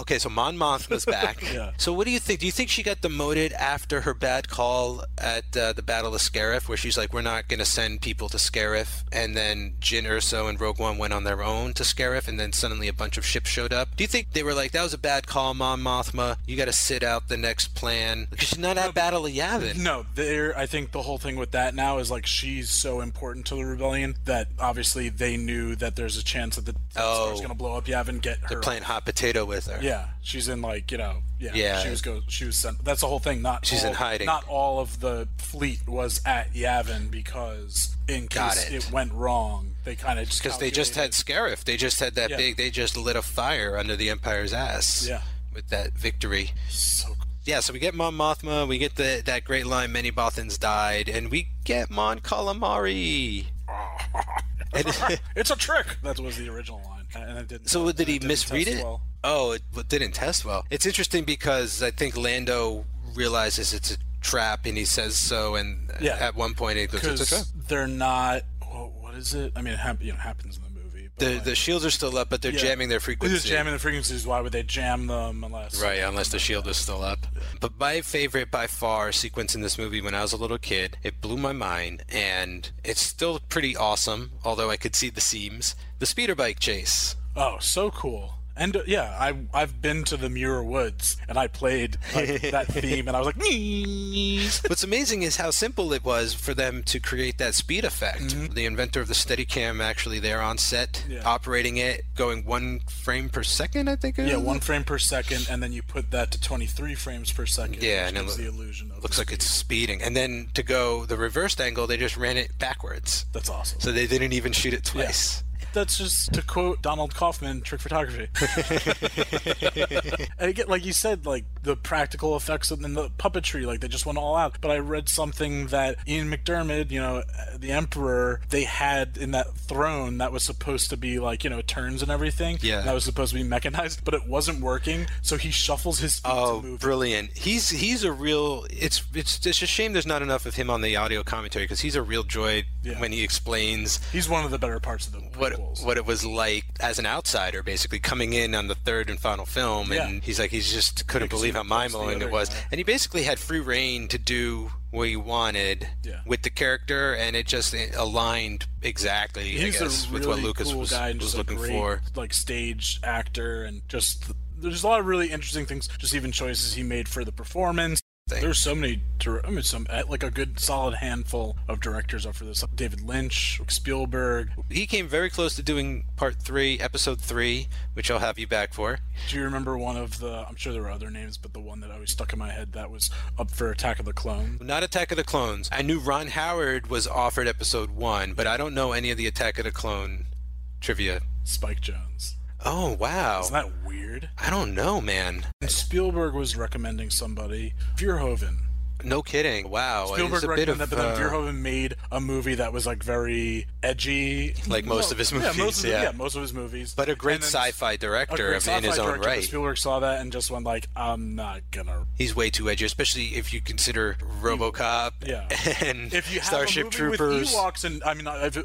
Okay, so Mon Mothma's back. Yeah. So what do you think? Do you think she got demoted after her bad call at uh, the Battle of Scarif, where she's like, "We're not going to send people to Scarif," and then Jyn Erso and Rogue One went on their own to Scarif, and then suddenly a bunch of ships showed up. Do you think they were like, "That was a bad call, Mon Mothma. You got to sit out the next plan"? Because she's not at Battle of Yavin. No, there. I think the whole thing with that now is like she's so important to the rebellion that obviously they knew that there's a chance that the Oh. star's going to blow up Yavin, get her. They're playing hot potato with her. Yeah, she's in like you know. Yeah, Yeah. She was go. She was sent. That's the whole thing. Not She's all, in hiding. Not all of the fleet was at Yavin because in Got case it. it. went wrong, they kind of just Because they just had Scarif. They just had that Yeah. big. They just lit a fire under the Empire's ass. Yeah. With that victory. So Yeah, so we get Mon Mothma, we get the that great line, "Many Bothans died," and we get Mon Calamari. And- it's a trick. That was the original line, and it didn't. so did he it misread it? well. Oh, it didn't test well. It's interesting because I think Lando realizes it's a trap, and he says so. And Yeah. at one point, he goes, "It's a trap." They're not. Well, what is it? I mean, it hap- you know, happens in the The the shields are still up, but they're yeah. jamming their frequencies. They're jamming the frequencies. Why would they jam them unless? Right, unless the shield is still up. But my favorite by far sequence in this movie when I was a little kid, it blew my mind, and it's still pretty awesome, although I could see the seams. The speeder bike chase. Oh, so cool. And uh, yeah, I I've been to the Muir Woods and I played like, that theme and I was like, "Nee." What's amazing is how simple it was for them to create that speed effect. The inventor of the Steadicam actually there on set, Mm-hmm. Yeah. operating it, going one frame per second, I think. yeah, one frame per second, and then you put that to 23 frames per second. Yeah, and it loo- the illusion of Looks the like it's speeding. And then to go the reversed angle, they just ran it backwards. That's awesome. So they didn't even shoot it twice. That's just to quote Donald Kaufman, trick photography. and again, like you said, like the practical effects and the puppetry, like they just went all out. But I read something that Ian McDiarmid, you know, the Emperor, they had in that throne that was supposed to be like you know turns and everything. Yeah. that was supposed to be mechanized, but it wasn't working. So he shuffles his feet Oh, to move. brilliant! He's he's a real. It's it's it's a shame there's not enough of him on the audio commentary because he's a real joy Yeah. when he explains He's one of the better parts of the what what it was like as an outsider, basically coming in on the third and final film, and he's like he's just couldn't Yeah, believe how mind blowing it was, guy. and he basically had free reign to do what he wanted Yeah. with the character, and it just aligned exactly, I guess, a with what Lucas cool was, was looking great, for. like stage actor and just there's a lot of really interesting things. Just even choices he made for the performance. Thing. There's so many. I mean, some uh, like a good solid handful of directors up for this. David Lynch, Spielberg. He came very close to doing part three, episode three, which I'll have you back for. Do you remember one of the? I'm sure there were other names, but the one that always stuck in my head that was up for Attack of the Clones. Not Attack of the Clones. I knew Ron Howard was offered episode one, but I don't know any of the Attack of the Clone trivia. Spike Jonze. Oh wow! Isn't that weird? I don't know, man. And Spielberg was recommending somebody, Verhoeven. No kidding. Wow. Spielberg it's a bit recommended of that, but then uh, Verhoeven made a movie that was like very edgy, Like most of his Yeah, most movies, of, the- yeah. yeah, most of his movies. but a great sci-fi director great of, in sci-fi his own director, but right. Spielberg saw that and just went like, "I'm not gonna." He's way too edgy, especially if you consider RoboCop Yeah. and If you have Starship a movie Troopers. with Ewoks and I mean uh, if, uh,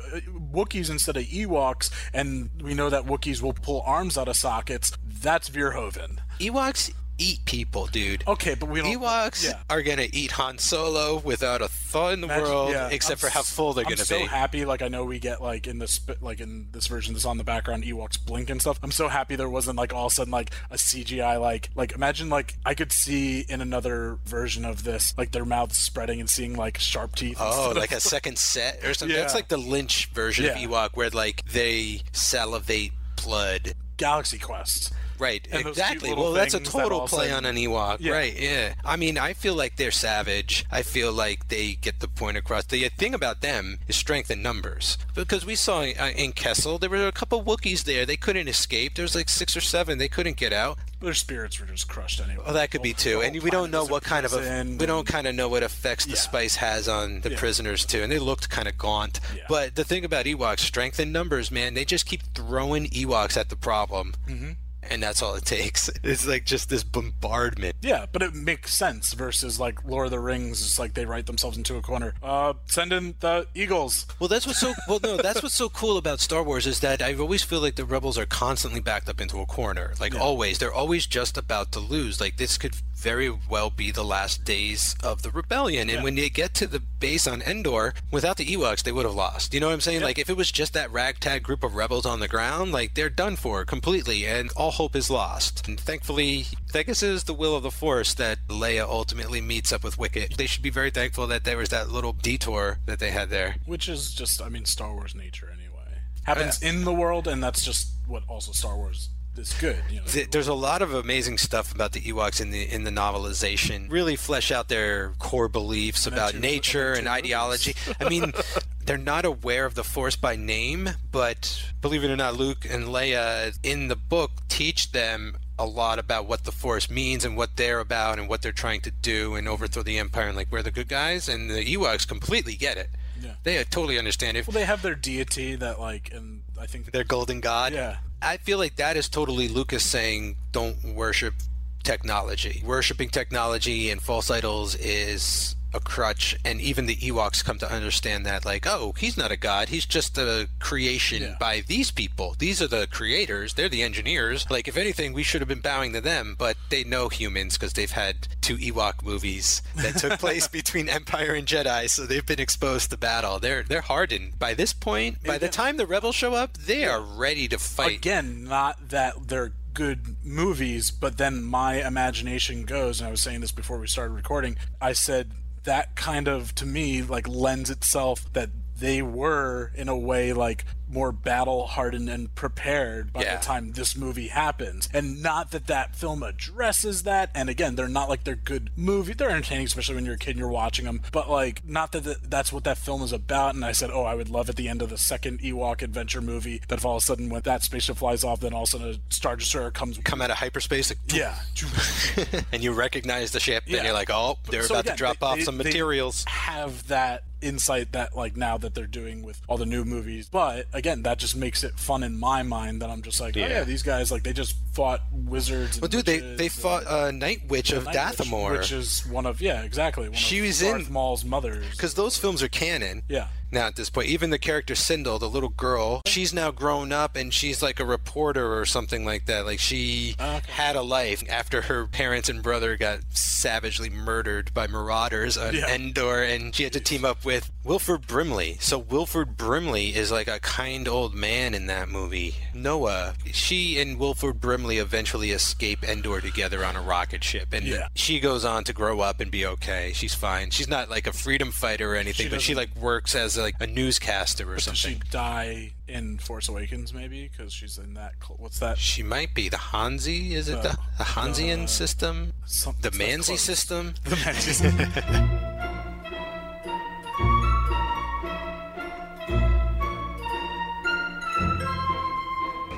Wookiees instead of Ewoks, and we know that Wookiees will pull arms out of sockets, that's Verhoeven. Ewoks eat people, dude. Okay, but we don't. Ewoks yeah. are gonna eat Han Solo without a thought in the Imagine- world, yeah, except I'm for how full they're I'm gonna so be. happy. Like I know we get like in this like in this version that's on the background Ewoks blink and stuff. I'm so happy there wasn't like all of a sudden like a CGI like like imagine like I could see in another version of this like their mouths spreading and seeing like sharp teeth. Oh, instead of- like a second set or something. That's like the Lynch version of Ewok, where like they salivate blood. Galaxy Quest. Right, And exactly. Well, that's a things that total play on an Ewok. Yeah. Right, yeah. I mean, I feel like they're savage. I feel like they get the point across. The thing about them is strength in numbers. Because we saw uh, in Kessel, there were a couple Wookiees there. They couldn't escape. There was like six or seven. They couldn't get out. Their spirits were just crushed anyway. Well, that could be too, and we don't know what kind of a, we don't kind of know what effects the Yeah. spice has on the Yeah. prisoners too, and they looked kind of gaunt. But the thing about Ewoks, strength in numbers, man, they just keep throwing Ewoks at the problem, mm-hmm. And that's all it takes. It's like just this bombardment. Yeah, but it makes sense versus like Lord of the Rings. It's like they write themselves into a corner. Uh, send in the Eagles. Well, that's what's so well. No, that's what's so cool about Star Wars is that I always feel like the rebels are constantly backed up into a corner. Like always, they're always just about to lose. Like this could very well be the last days of the rebellion. And when they get to the base on Endor, without the Ewoks, they would have lost. You know what I'm saying? Like if it was just that ragtag group of rebels on the ground, like they're done for completely, and all hope is lost. And thankfully, I guess it is the will of the Force that Leia ultimately meets up with Wicket. They should be very thankful that there was that little detour that they had there. which is just I mean Star Wars nature anyway. Oh, Happens in the world, and that's just what also Star Wars is good. You know, There's a lot of amazing stuff about the Ewoks in the in the novelization. Really flesh out their core beliefs about nature and ideology. I mean, they're not aware of the Force by name, but believe it or not, Luke and Leia in the book teach them a lot about what the Force means and what they're about and what they're trying to do and overthrow the Empire and like we're the good guys. And the Ewoks completely get it. Yeah. They totally understand it. well, they have their deity that like, and I think their golden god. Yeah. I feel like that is totally Lucas saying don't worship technology. Worshipping technology and false idols is a crutch and even the Ewoks come to understand that like oh he's not a god he's just a creation Yeah. by these people. These are the creators they're the engineers. Like if anything we should have been bowing to them but they know humans because they've had two Ewok movies that took place between Empire and Jedi so they've been exposed to battle. They're they're hardened. By this point by the time the rebels show up they are ready to fight. Again, not that they're good movies, but then my imagination goes, and I was saying this before we started recording. I said that kind of to me like lends itself that they were in a way like more battle hardened and prepared by Yeah. the time this movie happens. And not that that film addresses that. And again they're not like they're good movie they're entertaining especially when you're a kid and you're watching them but like not that th- that's what that film is about. And i said oh i would love at the end of the second ewok adventure movie that if all of a sudden when that spaceship flies off then all of a sudden a star destroyer comes come out of hyperspace. Like, yeah. And you recognize the ship Yeah. and you're like oh they're So about to drop they- off they- some materials. have that insight that like now that they're doing with all the new movies. But again that just makes it fun in my mind that i'm just like oh Yeah. yeah. these guys like they just fought wizards and well dude they they fought uh, night witch of Night Witch, which is one of yeah exactly one She of was Darth in- Maul's mothers. Because those films are canon. Yeah now at this point even the character Cindel the little girl she's now grown up and she's like a reporter or something like that like she Okay. had a life after her parents and brother got savagely murdered by marauders on Yeah. Endor and she had to team up with Wilford Brimley so Wilford Brimley is like a kind old man in that movie Noah she and Wilford Brimley eventually escape Endor together on a rocket ship and Yeah. she goes on to grow up and be okay she's fine she's not like a freedom fighter or anything She but she like works as like a newscaster or something. Does she die in Force Awakens maybe because she's in that cl- what's that She might be the Hanzi. Is it the, the Hansian uh, system? The Manzi system? the Manzi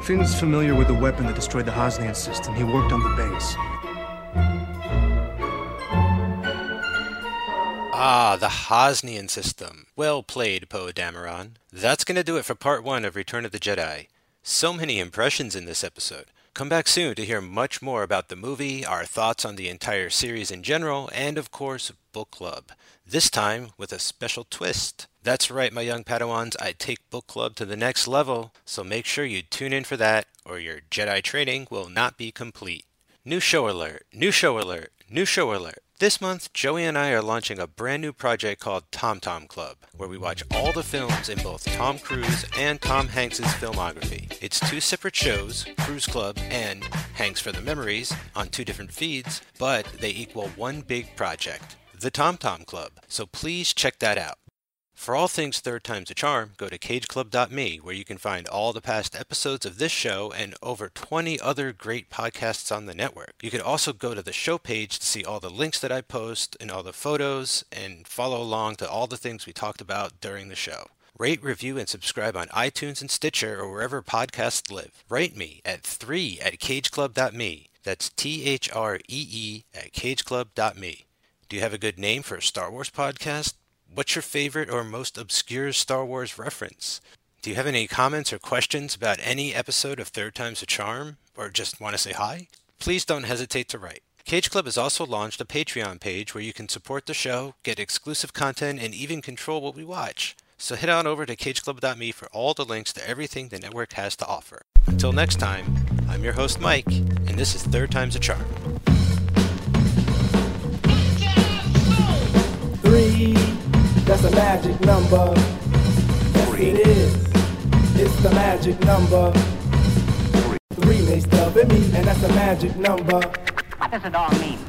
Finn's familiar with the weapon that destroyed the Hosnian system. He worked on the base. Ah, the Hosnian system. Well played, Poe Dameron. That's going to do it for part one of Return of the Jedi. So many impressions in this episode. Come back soon to hear much more about the movie, our thoughts on the entire series in general, and of course, book club. This time with a special twist. That's right, my young Padawans, I take book club to the next level, so make sure you tune in for that, or your Jedi training will not be complete. New show alert, new show alert, new show alert. This month, Joey and I are launching a brand new project called Tom Tom Club, where we watch all the films in both Tom Cruise and Tom Hanks' filmography. It's two separate shows, Cruise Club and Hanks for the Memories, on two different feeds, but they equal one big project, the Tom Tom Club. So please check that out. For all things Third Time's a Charm, go to cageclub.me where you can find all the past episodes of this show and over 20 other great podcasts on the network. You can also go to the show page to see all the links that I post and all the photos and follow along to all the things we talked about during the show. Rate, review, and subscribe on iTunes and Stitcher or wherever podcasts live. Write me at 3 at cageclub.me. That's T H R E E at cageclub.me. Do you have a good name for a Star Wars podcast? What's your favorite or most obscure Star Wars reference? Do you have any comments or questions about any episode of Third Time's a Charm? Or just want to say hi? Please don't hesitate to write. Cage Club has also launched a Patreon page where you can support the show, get exclusive content, and even control what we watch. So head on over to cageclub.me for all the links to everything the network has to offer. Until next time, I'm your host Mike, and this is Third Time's a Charm. That's a magic number. Yes, it is. It's the magic number. Three makes love in me, and that's a magic number. What does it all mean?